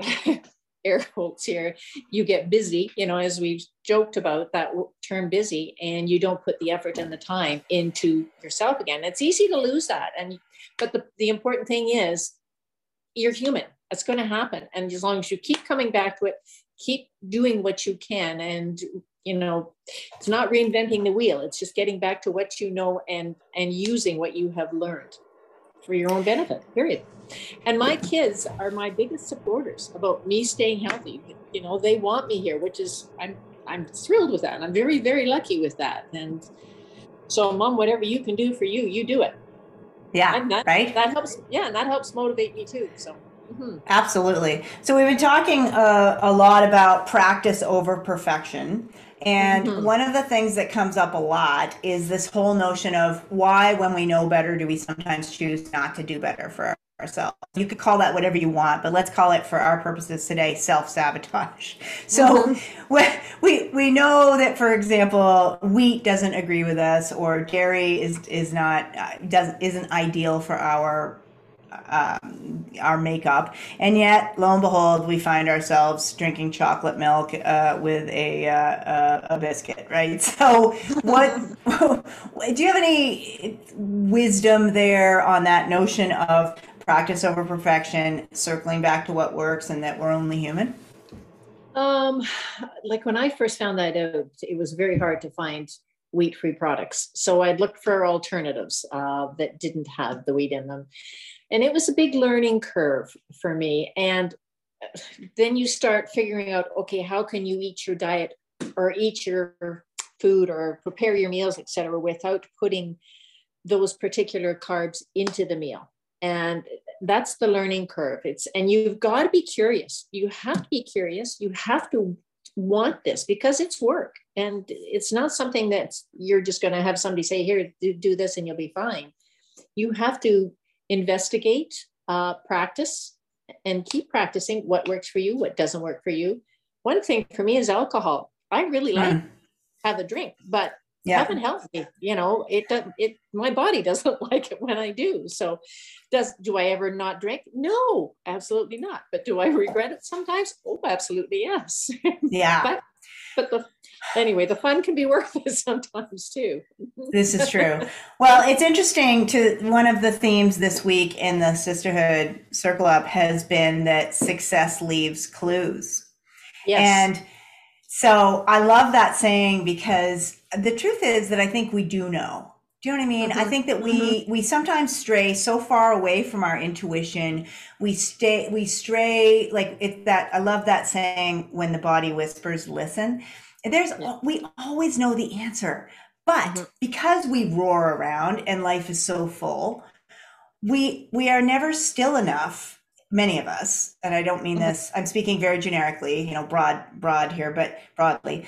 [laughs] air [laughs] quotes here, you get busy, you know, as we've joked about that term busy, and you don't put the effort and the time into yourself again. It's easy to lose that. And but the, the important thing is you're human. It's going to happen. And as long as you keep coming back to it, keep doing what you can. And you know, it's not reinventing the wheel. It's just getting back to what you know and and using what you have learned for your own benefit, period. And my kids are my biggest supporters about me staying healthy. You know, they want me here, which is I'm I'm thrilled with that. And I'm very, very lucky with that. And so mom, whatever you can do for you, you do it. Yeah. Right. That helps. Yeah. And that helps motivate me too. So mm-hmm. Absolutely. So we've been talking uh, a lot about practice over perfection. And mm-hmm. one of the things that comes up a lot is this whole notion of why, when we know better, do we sometimes choose not to do better for ourselves. You could call that whatever you want, but let's call it for our purposes today self-sabotage. [laughs] So mm-hmm. [laughs] we, we know that for example, wheat doesn't agree with us or dairy is is not uh, doesn't isn't ideal for our um, our makeup, and yet, lo and behold, we find ourselves drinking chocolate milk uh, with a uh, a biscuit, right? [laughs] So, what [laughs] do you have any wisdom there on that notion of practice over perfection, circling back to what works, and that we're only human? Um, like when I first found that out, it was very hard to find wheat-free products. So I'd look for alternatives uh, that didn't have the wheat in them and it was a big learning curve for me. And then you start figuring out okay how can you eat your diet or eat your food or prepare your meals etc without putting those particular carbs into the meal? And that's the learning curve. It's and you've got to be curious. You have to be curious. You have to want this because it's work. And it's not something that you're just going to have somebody say here do, do this and you'll be fine. You have to investigate, uh, practice, and keep practicing what works for you, what doesn't work for you. One thing for me is alcohol. I really like mm. have a drink, but yeah. haven't helped me. You know, it doesn't. it my body [laughs] doesn't like it when I do. So does do I ever not drink? No, absolutely not. But do I regret it sometimes? Oh, absolutely yes. [laughs] Yeah. but but the anyway, the fun can be worth it sometimes too. this is true. [laughs] Well, it's interesting to one of the themes this week in the sisterhood circle up has been that success leaves clues. Yes. And so I love that saying because the truth is that I think we do know. Do you know what I mean? Mm-hmm. I think that we mm-hmm. we sometimes stray so far away from our intuition. We stay we stray like it's that I love that saying when the body whispers listen. There's yeah. we always know the answer. But mm-hmm. because we roar around and life is so full, we we are never still enough many of us and i don't mean mm-hmm. this i'm speaking very generically you know broad broad here but broadly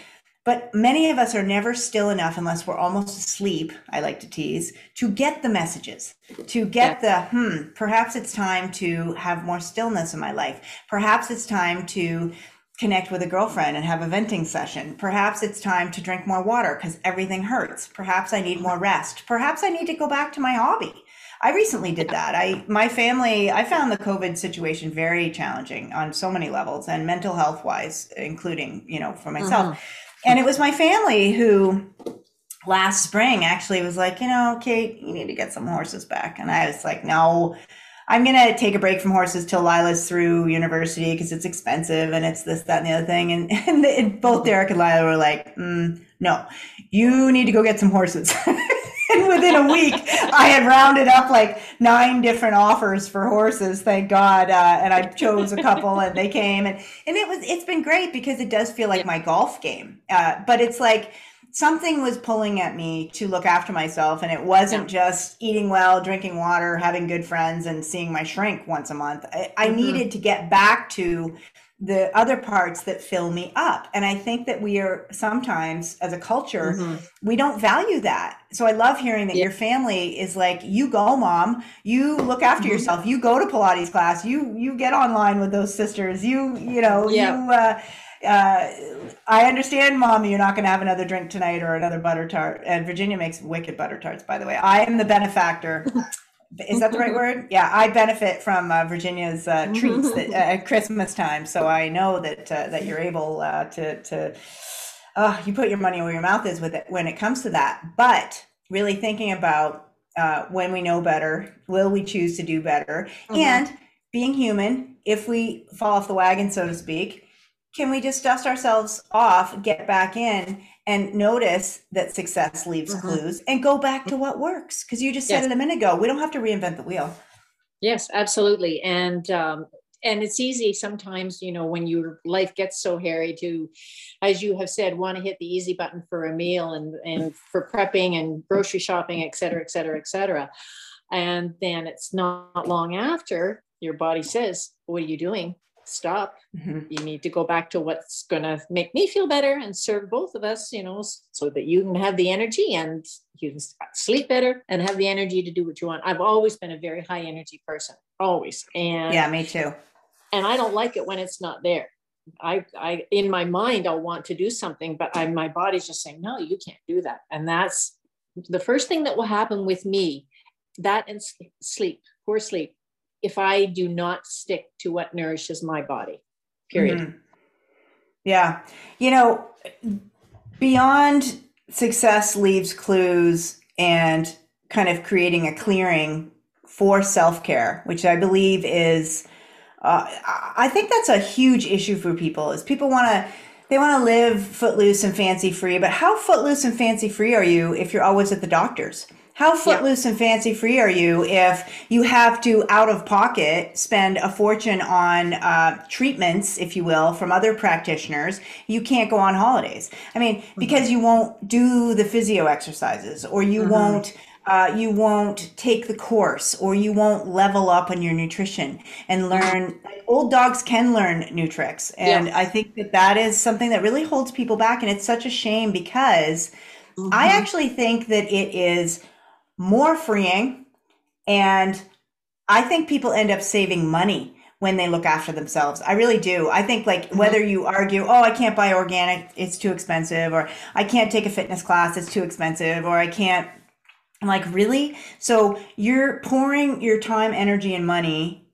but many of us are never still enough unless we're almost asleep, I like to tease, to get the messages, to get the, hmm, perhaps it's time to have more stillness in my life. Perhaps it's time to connect with a girlfriend and have a venting session. Perhaps it's time to drink more water because everything hurts. Perhaps I need more rest. Perhaps I need to go back to my hobby. I recently did that. I my family I found the COVID situation very challenging on so many levels and mental health wise, including, you know, for myself. Mm-hmm. And it was my family who last spring actually was like, you know, Kate, you need to get some horses back. And I was like, no, I'm going to take a break from horses till Lila's through university because it's expensive and it's this, that, and the other thing. And, and, the, both Derek and Lila were like, mm, no, you need to go get some horses. [laughs] and within a week, I had rounded up like nine different offers for horses. Thank God, uh, and I chose a couple, and they came, and and it was it's been great because it does feel like my golf game. Uh, but it's like something was pulling at me to look after myself, and it wasn't yeah. just eating well, drinking water, having good friends, and seeing my shrink once a month. I, I mm-hmm. needed to get back to the other parts that fill me up. And I think that we are sometimes, as a culture, mm-hmm. we don't value that. So I love hearing that yeah. your family is like, you go, mom, you look after mm-hmm. yourself, you go to Pilates class, you you get online with those sisters, you you know, yeah. you. Uh, uh, I understand, mom, you're not going to have another drink tonight or another butter tart. And Virginia makes wicked butter tarts, by the way. I am the benefactor [laughs] is that the right word? [laughs] Yeah, I benefit from uh, Virginia's uh, treats that, [laughs] uh, at Christmas time, so I know that uh, that you're able uh, to to uh, you put your money where your mouth is with it when it comes to that. But really thinking about when we know better, will we choose to do better? Mm-hmm. And being human, if we fall off the wagon, so to speak, can we just dust ourselves off, get back in, and notice that success leaves mm-hmm. clues and go back to what works? Because you just said yes. it a minute ago. We don't have to reinvent the wheel. Yes, absolutely. And um, and it's easy sometimes, you know, when your life gets so hairy to, as you have said, want to hit the easy button for a meal and and for prepping and grocery shopping, et cetera, et cetera, et cetera. And then it's not long after your body says, What are you doing? Stop. Mm-hmm. You need to go back to what's going to make me feel better and serve both of us, you know, so that you can have the energy and you can sleep better and have the energy to do what you want. I've always been a very high energy person, always. And yeah, me too. And I don't like it when it's not there. I, I, in my mind, I'll want to do something, but I, my body's just saying, no, you can't do that. And that's the first thing that will happen with me. That and sleep, poor sleep if I do not stick to what nourishes my body, period. Mm-hmm. Yeah. You know, beyond success leaves clues and kind of creating a clearing for self care, which I believe is, uh, I think that's a huge issue for people. Is people want to they want to live footloose and fancy free, but how footloose and fancy free are you if you're always at the doctor's? How footloose yeah. and fancy free are you if you have to out of pocket spend a fortune on uh, treatments, if you will, from other practitioners? You can't go on holidays. I mean, mm-hmm. because you won't do the physio exercises or you mm-hmm. won't. Uh, you won't take the course or you won't level up on your nutrition and mm-hmm. learn old dogs can learn new tricks and yeah. i think that that is something that really holds people back and it's such a shame because mm-hmm. i actually think that it is more freeing. And I think people end up saving money when they look after themselves. I really do. I think like mm-hmm. whether you argue, oh, I can't buy organic, it's too expensive, or I can't take a fitness class, it's too expensive, or I can't. Like, really? So you're pouring your time, energy, and money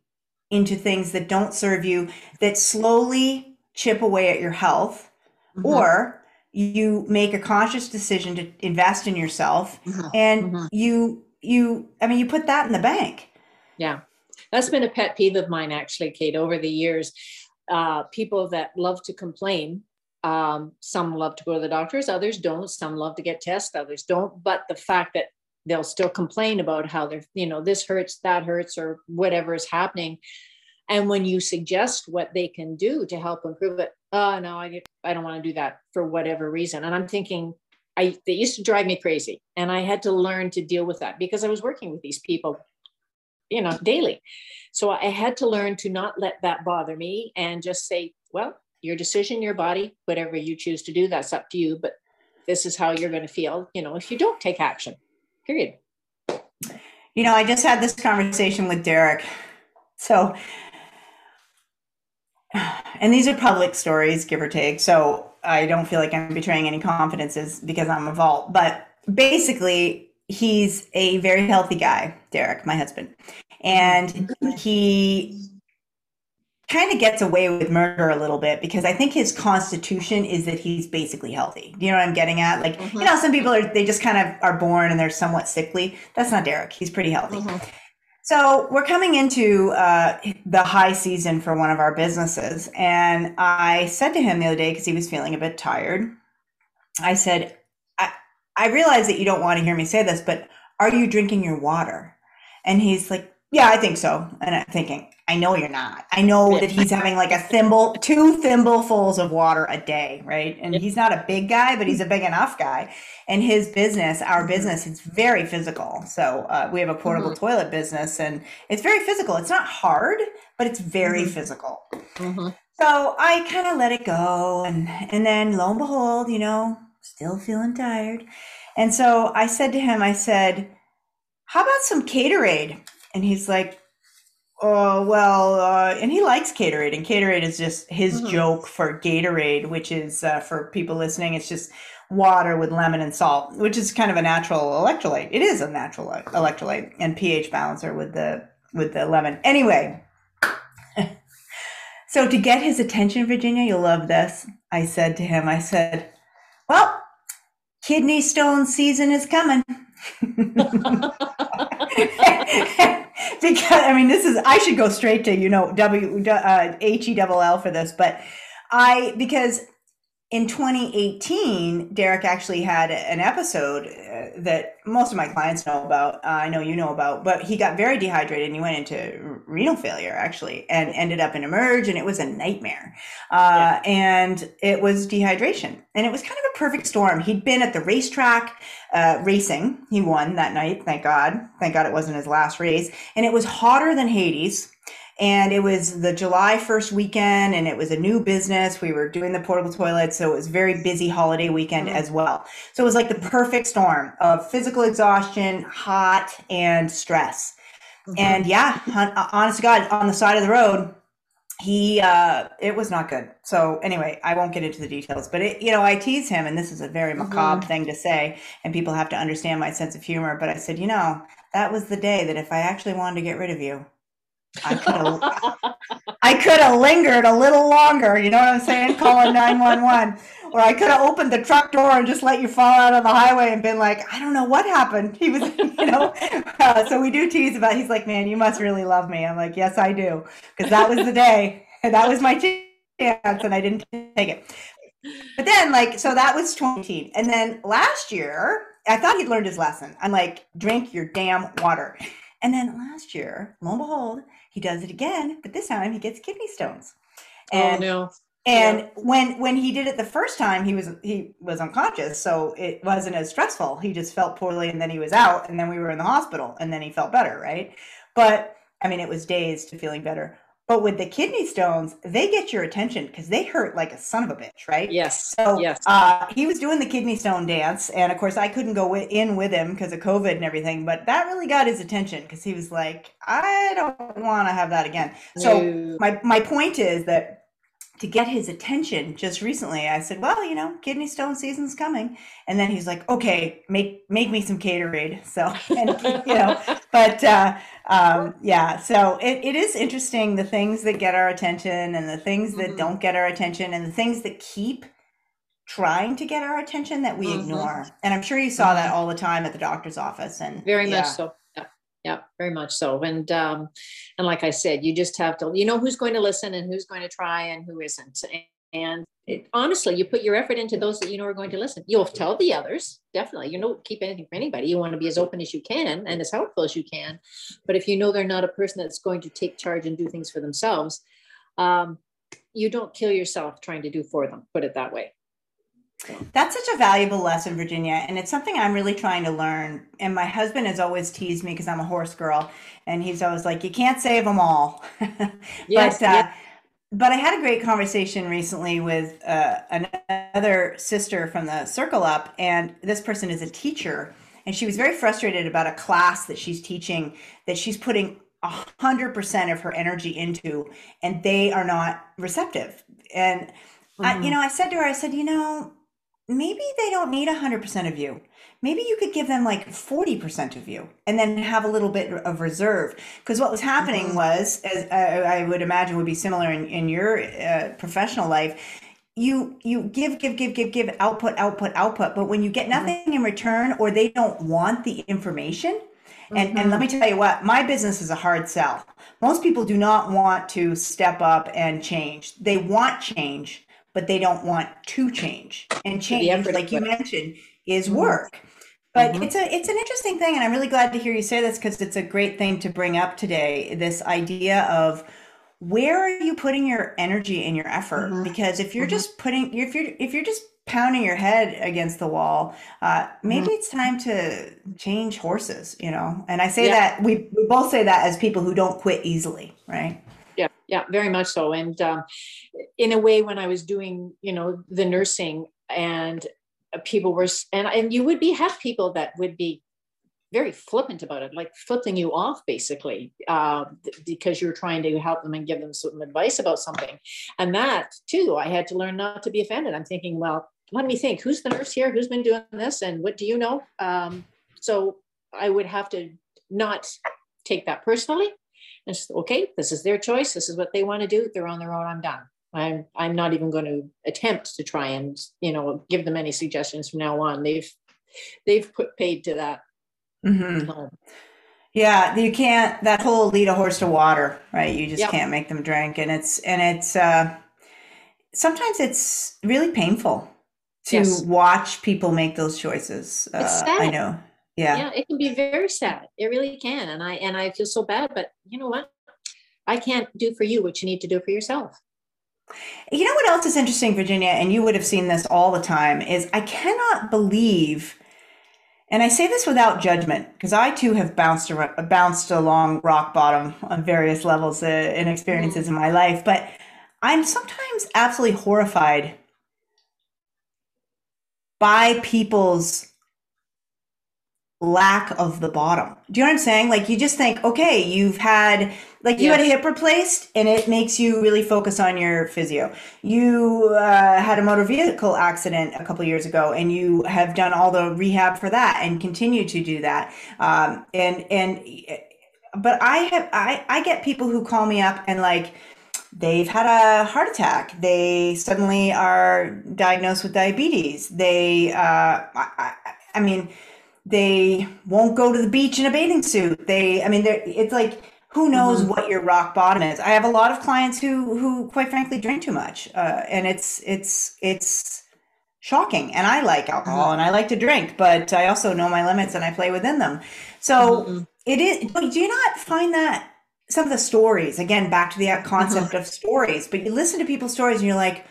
into things that don't serve you, that slowly chip away at your health, mm-hmm. or you make a conscious decision to invest in yourself mm-hmm. and mm-hmm. you you i mean you put that in the bank. Yeah. That's been a pet peeve of mine actually kate over the years. Uh, people that love to complain um, some love to go to the doctors others don't. Some love to get tests others don't. But the fact that they'll still complain about how they're you know this hurts that hurts or whatever is happening. And when you suggest what they can do to help improve it oh no i, I don't want to do that for whatever reason. And i'm thinking i they used to drive me crazy and i had to learn to deal with that because i was working with these people you know daily. So i had to learn to not let that bother me and just say well your decision your body whatever you choose to do that's up to you but this is how you're going to feel you know if you don't take action period. You know i just had this conversation with derek. So and these are public stories, give or take. So I don't feel like I'm betraying any confidences because I'm a vault. But basically, he's a very healthy guy, Derek, my husband. And he kind of gets away with murder a little bit because I think his constitution is that he's basically healthy. Do you know what I'm getting at? Like, mm-hmm. you know, some people are, they just kind of are born and they're somewhat sickly. That's not Derek. He's pretty healthy. Mm-hmm. So we're coming into uh, the high season for one of our businesses. And I said to him the other day, because he was feeling a bit tired, I said, I, I realize that you don't want to hear me say this, but are you drinking your water? And he's like, yeah, I think so. And I'm thinking, I know you're not. I know that he's having like a thimble, two thimblefuls of water a day, right? And he's not a big guy, but he's a big enough guy. And his business, our Mm-hmm. business, it's very physical. So uh, we have a portable Mhm. toilet business, and it's very physical. It's not hard, but it's very Mhm. physical. Mhm. So I kind of let it go, and and then lo and behold, you know, still feeling tired, and so I said to him, I said, "How about some Caterade?" And he's like, "Oh well," uh, and he likes Caterade, and Caterade is just his Mhm. joke for Gatorade, which is uh, for people listening, it's just water with lemon and salt, which is kind of a natural electrolyte. It is a natural electrolyte and pH balancer with the with the lemon. Anyway. [laughs] So to get his attention, Virginia, you'll love this. I said to him, I said, Well, kidney stone season is coming. [laughs] [laughs] [laughs] because I mean, this is I should go straight to you know W uh, H E double L for this, but I because in 2018, Derek actually had an episode uh, that most of my clients know about. Uh, I know you know about, but he got very dehydrated and he went into renal failure actually, and ended up in emerge, and it was a nightmare. Uh, And it was dehydration, and it was kind of a perfect storm. He'd been at the racetrack uh, racing. He won that night, thank God. Thank God it wasn't his last race, and it was hotter than Hades and it was the July 1st weekend and it was a new business. We were doing the portable toilets, so it was very busy holiday weekend Mhm. as well. So it was like the perfect storm of physical exhaustion, hot, and stress. Mhm. And yeah, uh, honest to God, on the side of the road, he uh it was not good. So anyway, I won't get into the details, but it you know, I tease him and this is a very macabre thing to say and people have to understand my sense of humor, but I said, "You know, that was the day that if I actually wanted to get rid of you, I could have [laughs] lingered a little longer, you know what I'm saying? Calling 911. Or I could have opened the truck door and just let you fall out on the highway and been like, I don't know what happened. He was, [laughs] you know. Uh, so we do tease about, he's like, man, you must really love me. I'm like, yes, I do. Because that was the day. And [laughs] that was my chance and I didn't take it. But then, like, so that was 20. And then last year, I thought he'd learned his lesson. I'm like, drink your damn water. And then last year, lo and behold, he does it again, but this time he gets kidney stones. oh And no. and when when he did it the first time, he was he was unconscious, so it wasn't as stressful. He just felt poorly, and then he was out, and then we were in the hospital, and then he felt better, right? But I mean, it was days to feeling better. But with the kidney stones, they get your attention because they hurt like a son of a bitch, right? Yes. So yes. uh, he was doing the kidney stone dance, and of course I couldn't go in with him because of COVID and everything. But that really got his attention because he was like, "I don't want to have that again." So No. my my point is that to get his attention just recently i said well you know kidney stone season's coming and then he's like okay make make me some caterade so [laughs] and you know but uh um yeah so it, it is interesting the things that get our attention and the things that Mhm. don't get our attention and the things that keep trying to get our attention that we Mhm. ignore and i'm sure you saw that all the time at the doctor's office and very yeah. much so yeah very much so. And um and like i said you just have to you know who's going to listen and who's going to try and who isn't. And it, honestly you put your effort into those that you know are going to listen. You'll tell the others definitely. You don't keep anything for anybody. You want to be as open as you can and as helpful as you can. But if you know they're not a person that's going to take charge and do things for themselves um you don't kill yourself trying to do for them put it that way That's such a valuable lesson, Virginia, and it's something I'm really trying to learn. And my husband has always teased me because I'm a horse girl, and he's always like, "You can't save them all." [laughs] Yes, but uh, yeah. but I had a great conversation recently with uh, another sister from the Circle Up, and this person is a teacher, and she was very frustrated about a class that she's teaching that she's putting a hundred percent of her energy into, and they are not receptive. And I, you Mhm. know, I said to her, I said, you know, maybe they don't need 100% of you. Maybe you could give them like 40% of you and then have a little bit of reserve. Because what was happening Mhm. was, as I, I would imagine would be similar in, in your uh, professional life, you you give give give give give output output output but when you get nothing in return or they don't want the information and and let me tell you what my business is a hard sell most people do not want to step up and change they want change but they don't want to change and change like you mentioned is Mhm. work. But Mhm. it's a it's an interesting thing, and I'm really glad to hear you say this because it's a great thing to bring up today. This idea of where are you putting your energy and your effort? Mhm. Because if you're Mhm. just putting if you're if you're just pounding your head against the wall, uh, maybe it's time to change horses, you know. And I say Yeah. that we we both say that as people who don't quit easily, right? Yeah, very much so. And um, in a way, when I was doing, you know, the nursing, and people were, and and you would be have people that would be very flippant about it, like flipping you off, basically, uh, because you're trying to help them and give them some advice about something. And that too, I had to learn not to be offended. I'm thinking, well, let me think. Who's the nurse here? Who's been doing this? And what do you know? Um, so I would have to not take that personally and just, okay, this is their choice. This is what they want to do. They're on their own. I'm done. I'm I'm not even going to attempt to try and you know give them any suggestions from now on. They've they've put paid to that. hmm Um, Yeah, you can't that whole lead a horse to water, right? You just Yep. can't make them drink and it's and it's uh sometimes it's really painful to Yes. watch people make those choices. Uh I know. Yeah. yeah, it can be very sad. It really can. And I and I feel so bad, but you know what? I can't do for you what you need to do for yourself. You know what else is interesting, Virginia, and you would have seen this all the time, is I cannot believe, and I say this without judgment, because I too have bounced around, bounced along rock bottom on various levels uh, and experiences in my life, but I'm sometimes absolutely horrified by people's lack of the bottom. Do you know what I'm saying? Like you just think, okay, you've had like you had a hip replaced and it makes you really focus on your physio. You uh, had a motor vehicle accident a couple years ago and you have done all the rehab for that and continue to do that. Um, and and but I have I I get people who call me up and like they've had a heart attack. They suddenly are diagnosed with diabetes. They uh, I, I, I mean they won't go to the beach in a bathing suit. They, I mean, they're, it's like who knows Mhm. what your rock bottom is. I have a lot of clients who, who, quite frankly, drink too much, uh, and it's it's it's shocking. And I like alcohol and I like to drink, but I also know my limits and I play within them. So Mhm. it is. Do you not find that some of the stories again back to the concept of stories? But you listen to people's stories and you're like,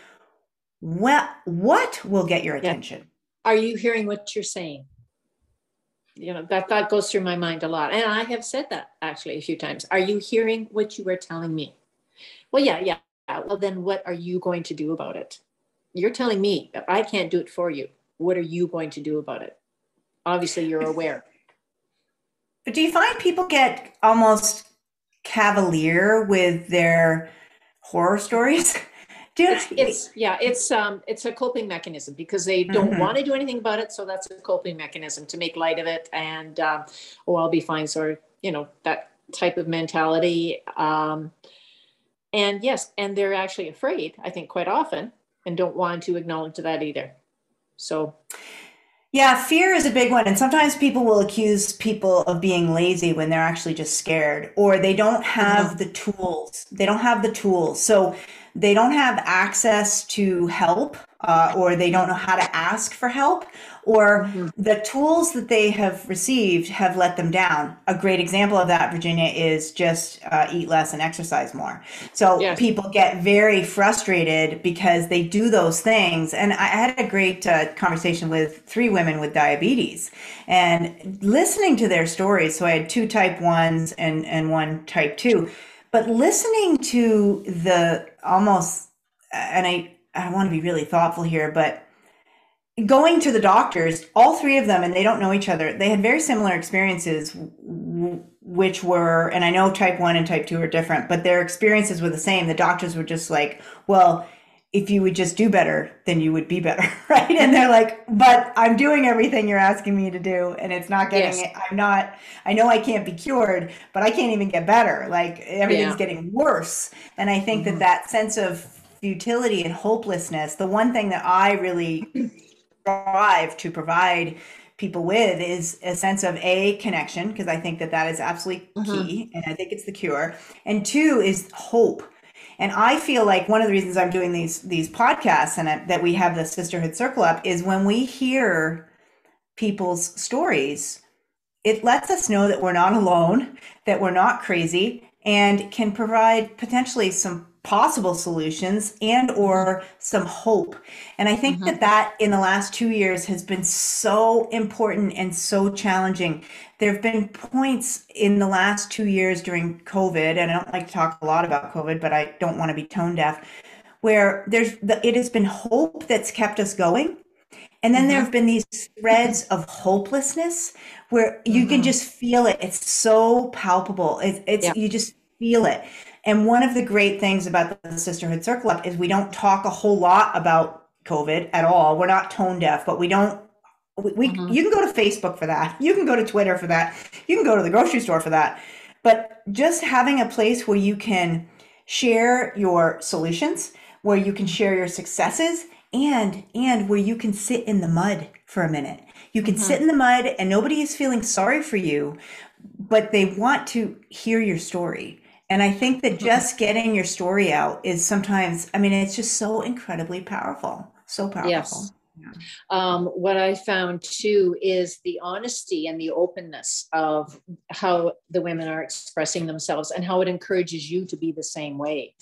well, what will get your Yeah. attention? Are you hearing what you're saying? You know, that thought goes through my mind a lot. And I have said that actually a few times. Are you hearing what you are telling me? Well, yeah, yeah. Well, then what are you going to do about it? You're telling me that I can't do it for you. What are you going to do about it? Obviously, you're aware. But do you find people get almost cavalier with their horror stories? [laughs] It's, it's yeah, it's um, it's a coping mechanism because they don't Mhm. want to do anything about it. So that's a coping mechanism to make light of it, and um, oh, I'll be fine. Sort of, you know, that type of mentality. Um, and yes, and they're actually afraid. I think quite often, and don't want to acknowledge that either. So yeah, fear is a big one. And sometimes people will accuse people of being lazy when they're actually just scared or they don't have the tools. They don't have the tools. So they don't have access to help uh, or they don't know how to ask for help or Mhm. the tools that they have received have let them down. A great example of that, Virginia, is just uh, eat less and exercise more. So Yes. people get very frustrated because they do those things. And I had a great uh, conversation with three women with diabetes and listening to their stories. So I had two type ones and, and one type two. But listening to the almost, and I, I want to be really thoughtful here, but going to the doctors, all three of them, and they don't know each other, they had very similar experiences, which were, and I know type one and type two are different, but their experiences were the same. The doctors were just like, well, if you would just do better, then you would be better, [laughs] right? And they're like, but I'm doing everything you're asking me to do, and it's not getting Yes. it. I'm not, I know I can't be cured, but I can't even get better. Like everything's Yeah. getting worse. And I think that Mhm. that sense of futility and hopelessness, the one thing that I really strive to provide people with is a sense of a connection because i think that that is absolutely Mhm. key and i think it's the cure and two is hope and i feel like one of the reasons i'm doing these these podcasts and I, that we have the sisterhood circle up is when we hear people's stories, it lets us know that we're not alone, that we're not crazy, and can provide potentially some possible solutions and or some hope. And i think mm-hmm. that that in the last 2 years has been so important and so challenging. There have been points in the last 2 years during covid and i don't like to talk a lot about covid but i don't want to be tone deaf where there's the, it has been hope that's kept us going. And then mm-hmm. there have been these threads of hopelessness where you mm-hmm. can just feel it. It's so palpable. It, it's you just feel it and one of the great things about the Sisterhood Circle Up is we don't talk a whole lot about COVID at all. We're not tone deaf, but we don't. We, we mm-hmm. you can go to Facebook for that. You can go to Twitter for that. You can go to the grocery store for that. But just having a place where you can share your solutions, where you can share your successes, and and where you can sit in the mud for a minute. You can mm-hmm. sit in the mud and nobody is feeling sorry for you, but they want to hear your story. And I think that just getting your story out is sometimes, I mean, it's just so incredibly powerful. So powerful. Yes. Yeah. Um, what I found too is the honesty and the openness of how the women are expressing themselves and how it encourages you to be the same way.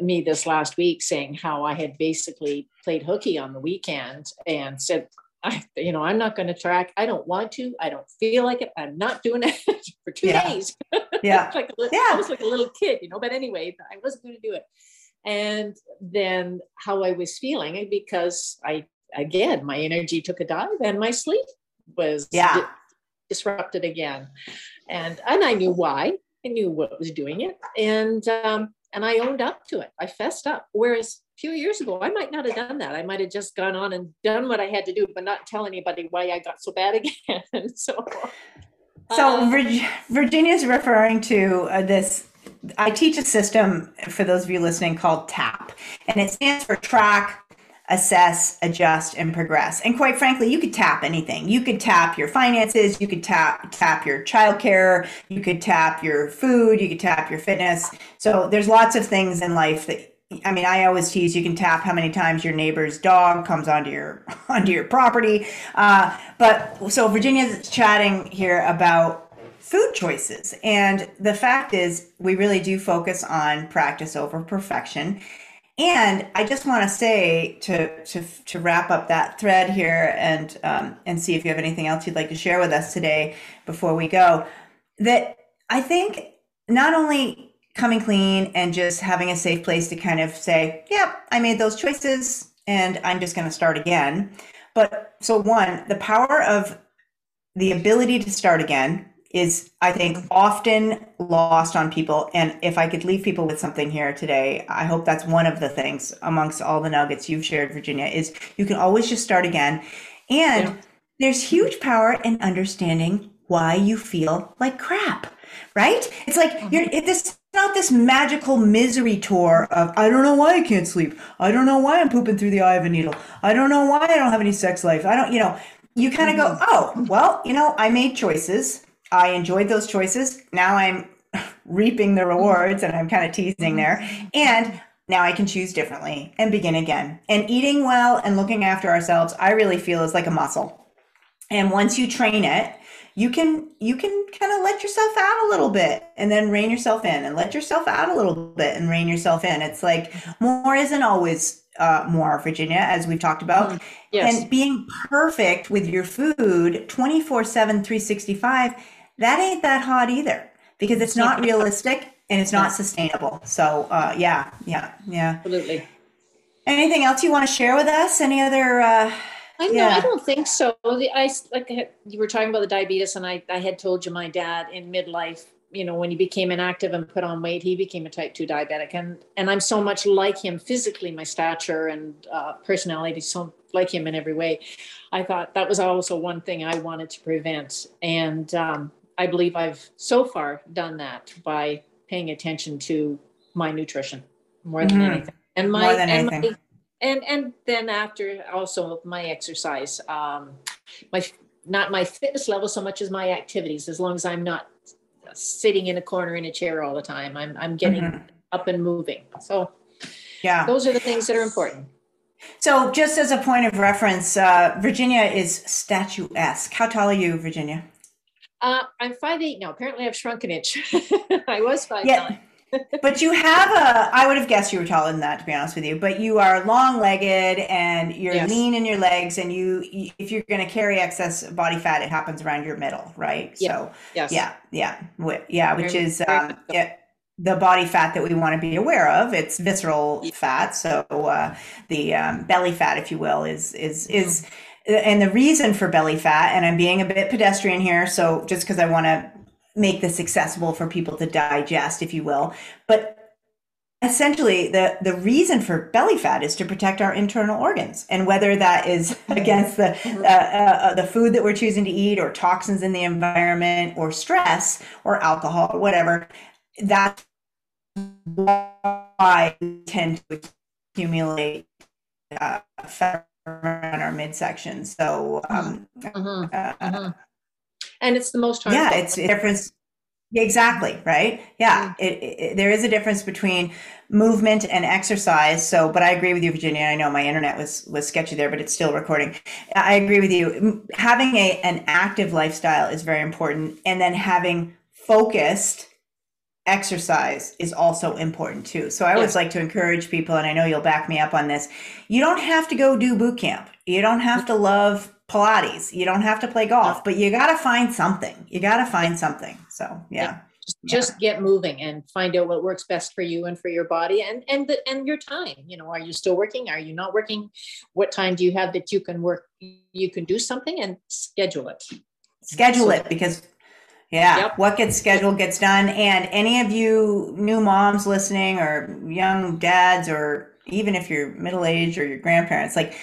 Me this last week saying how I had basically played hooky on the weekend and said, I, you know, I'm not going to track. I don't want to. I don't feel like it. I'm not doing it [laughs] for two yeah. days. [laughs] Yeah. like a, yeah. I was like a little kid, you know, but anyway, I wasn't going to do it. And then how I was feeling because I, again, my energy took a dive and my sleep was yeah. di- disrupted again. And, and I knew why. I knew what was doing it. And, um, and I owned up to it. I fessed up. Whereas few years ago, I might not have done that. I might have just gone on and done what I had to do, but not tell anybody why I got so bad [laughs] again. so, so um, Virginia is referring to uh, this. I teach a system for those of you listening called TAP, and it stands for track, assess, adjust, and progress. And quite frankly, you could tap anything. You could tap your finances, you could tap tap your childcare, you could tap your food, you could tap your fitness. So there's lots of things in life that I mean, I always tease you can tap how many times your neighbor's dog comes onto your [laughs] onto your property. Uh, but so Virginia's chatting here about food choices, and the fact is, we really do focus on practice over perfection. And I just want to say to to to wrap up that thread here and um, and see if you have anything else you'd like to share with us today before we go. That I think not only coming clean and just having a safe place to kind of say, "Yep, yeah, I made those choices, and I'm just going to start again." But so one, the power of the ability to start again is I think often lost on people. And if I could leave people with something here today, I hope that's one of the things amongst all the nuggets you've shared, Virginia, is you can always just start again. And yeah. there's huge power in understanding why you feel like crap, right? It's like mm-hmm. you're it, this not this magical misery tour of I don't know why I can't sleep. I don't know why I'm pooping through the eye of a needle. I don't know why I don't have any sex life. I don't, you know, you kind of go, mm-hmm. oh, well, you know, I made choices I enjoyed those choices. Now I'm [laughs] reaping the rewards and I'm kind of teasing there. And now I can choose differently and begin again. And eating well and looking after ourselves, I really feel is like a muscle. And once you train it, you can you can kind of let yourself out a little bit and then rein yourself in and let yourself out a little bit and rein yourself in. It's like more isn't always uh, more, Virginia, as we've talked about. Mm, yes. And being perfect with your food 24 7, 365 that ain't that hot either because it's not [laughs] realistic and it's not sustainable. So, uh, yeah, yeah, yeah. Absolutely. Anything else you want to share with us? Any other? Uh, I know. Yeah. I don't think so. The, I like you were talking about the diabetes, and I I had told you my dad in midlife. You know, when he became inactive and put on weight, he became a type two diabetic, and and I'm so much like him physically, my stature and uh, personality, so like him in every way. I thought that was also one thing I wanted to prevent, and um, I believe I've so far done that by paying attention to my nutrition more than mm-hmm. anything, and my and anything. And and then after also my exercise, um, my not my fitness level so much as my activities. As long as I'm not sitting in a corner in a chair all the time, I'm I'm getting mm-hmm. up and moving. So yeah, those are the things that are important. So, just as a point of reference, uh, Virginia is statuesque. How tall are you, Virginia? Uh, I'm five eight now. Apparently, I've shrunk an inch. [laughs] I was five yeah. nine but you have a i would have guessed you were taller than that to be honest with you but you are long legged and you're yes. lean in your legs and you if you're going to carry excess body fat it happens around your middle right yeah. so yes. yeah yeah yeah which is um, it, the body fat that we want to be aware of it's visceral yeah. fat so uh, the um, belly fat if you will is is mm-hmm. is and the reason for belly fat and i'm being a bit pedestrian here so just because i want to make this accessible for people to digest, if you will. But essentially, the, the reason for belly fat is to protect our internal organs. And whether that is [laughs] against the, uh, uh, the food that we're choosing to eat, or toxins in the environment, or stress, or alcohol, or whatever, that's why we tend to accumulate uh, fat around our midsection. So, um, mm-hmm. Uh, mm-hmm and it's the most harmful. Yeah, it's a difference. Exactly right. Yeah, mm-hmm. it, it, there is a difference between movement and exercise. So, but I agree with you, Virginia. I know my internet was was sketchy there, but it's still recording. I agree with you. Having a an active lifestyle is very important, and then having focused exercise is also important too. So I always like to encourage people, and I know you'll back me up on this. You don't have to go do boot camp. You don't have to love Pilates. You don't have to play golf, but you got to find something. You got to find something. So, yeah. Just, yeah. just get moving and find out what works best for you and for your body and and the, and your time. You know, are you still working? Are you not working? What time do you have that you can work? You can do something and schedule it. Schedule so, it because yeah, yep. what gets scheduled gets done. And any of you new moms listening or young dads or even if you're middle aged or your grandparents, like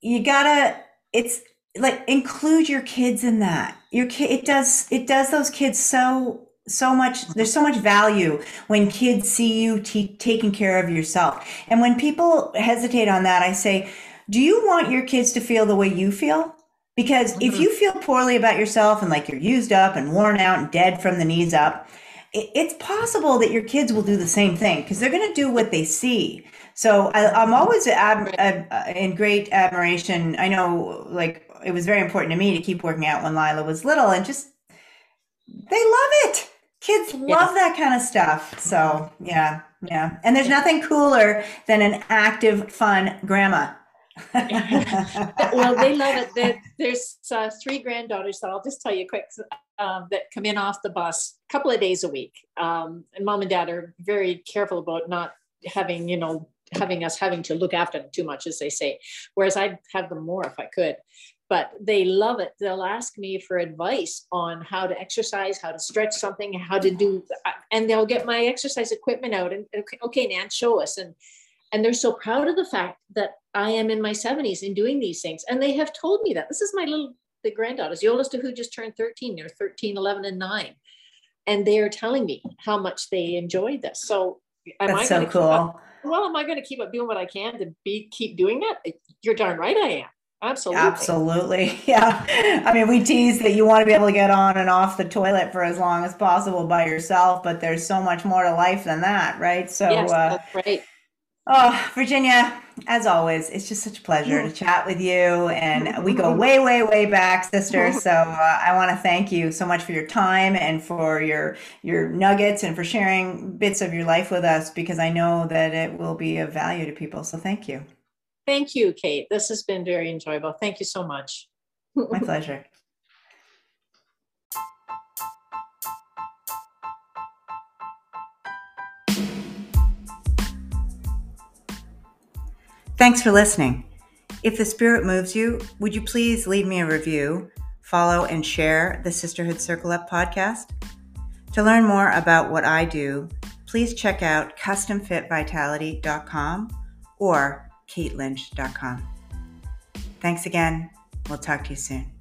you gotta it's like include your kids in that. Your kid it does it does those kids so so much there's so much value when kids see you t- taking care of yourself. And when people hesitate on that i say do you want your kids to feel the way you feel? Because mm-hmm. if you feel poorly about yourself and like you're used up and worn out and dead from the knees up it's possible that your kids will do the same thing because they're going to do what they see so I, am always ab- ab- in great admiration. I know, like, it was very important to me to keep working out when Lila was little, and just they love it. Kids love that kind of stuff. So yeah, yeah. And there's nothing cooler than an active, fun grandma. [laughs] well, they love it. there's uh, three granddaughters that I'll just tell you quick um, that come in off the bus a couple of days a week. Um, and mom and dad are very careful about not having, you know, having us having to look after them too much, as they say. Whereas I'd have them more if I could. But they love it. They'll ask me for advice on how to exercise, how to stretch something, how to do, uh, and they'll get my exercise equipment out and okay, okay, Nan, show us. And and they're so proud of the fact that I am in my 70s in doing these things. And they have told me that. This is my little the granddaughters, the oldest of who just turned 13. They're 13, 11, and 9. And they are telling me how much they enjoyed this. So am That's I so cool well, am I going to keep up doing what I can to be keep doing that? You're darn right I am. Absolutely. Absolutely. [laughs] Yeah. I mean, we tease that you want to be able to get on and off the toilet for as long as possible by yourself, but there's so much more to life than that, right? So, yes, uh, that's right. Oh, Virginia, as always, it's just such a pleasure to chat with you. And we go way, way, way back, sister. So uh, I want to thank you so much for your time and for your your nuggets and for sharing bits of your life with us because I know that it will be of value to people. So thank you. Thank you, Kate. This has been very enjoyable. Thank you so much. My pleasure. [laughs] Thanks for listening. If the Spirit moves you, would you please leave me a review, follow, and share the Sisterhood Circle Up podcast? To learn more about what I do, please check out customfitvitality.com or katelynch.com. Thanks again. We'll talk to you soon.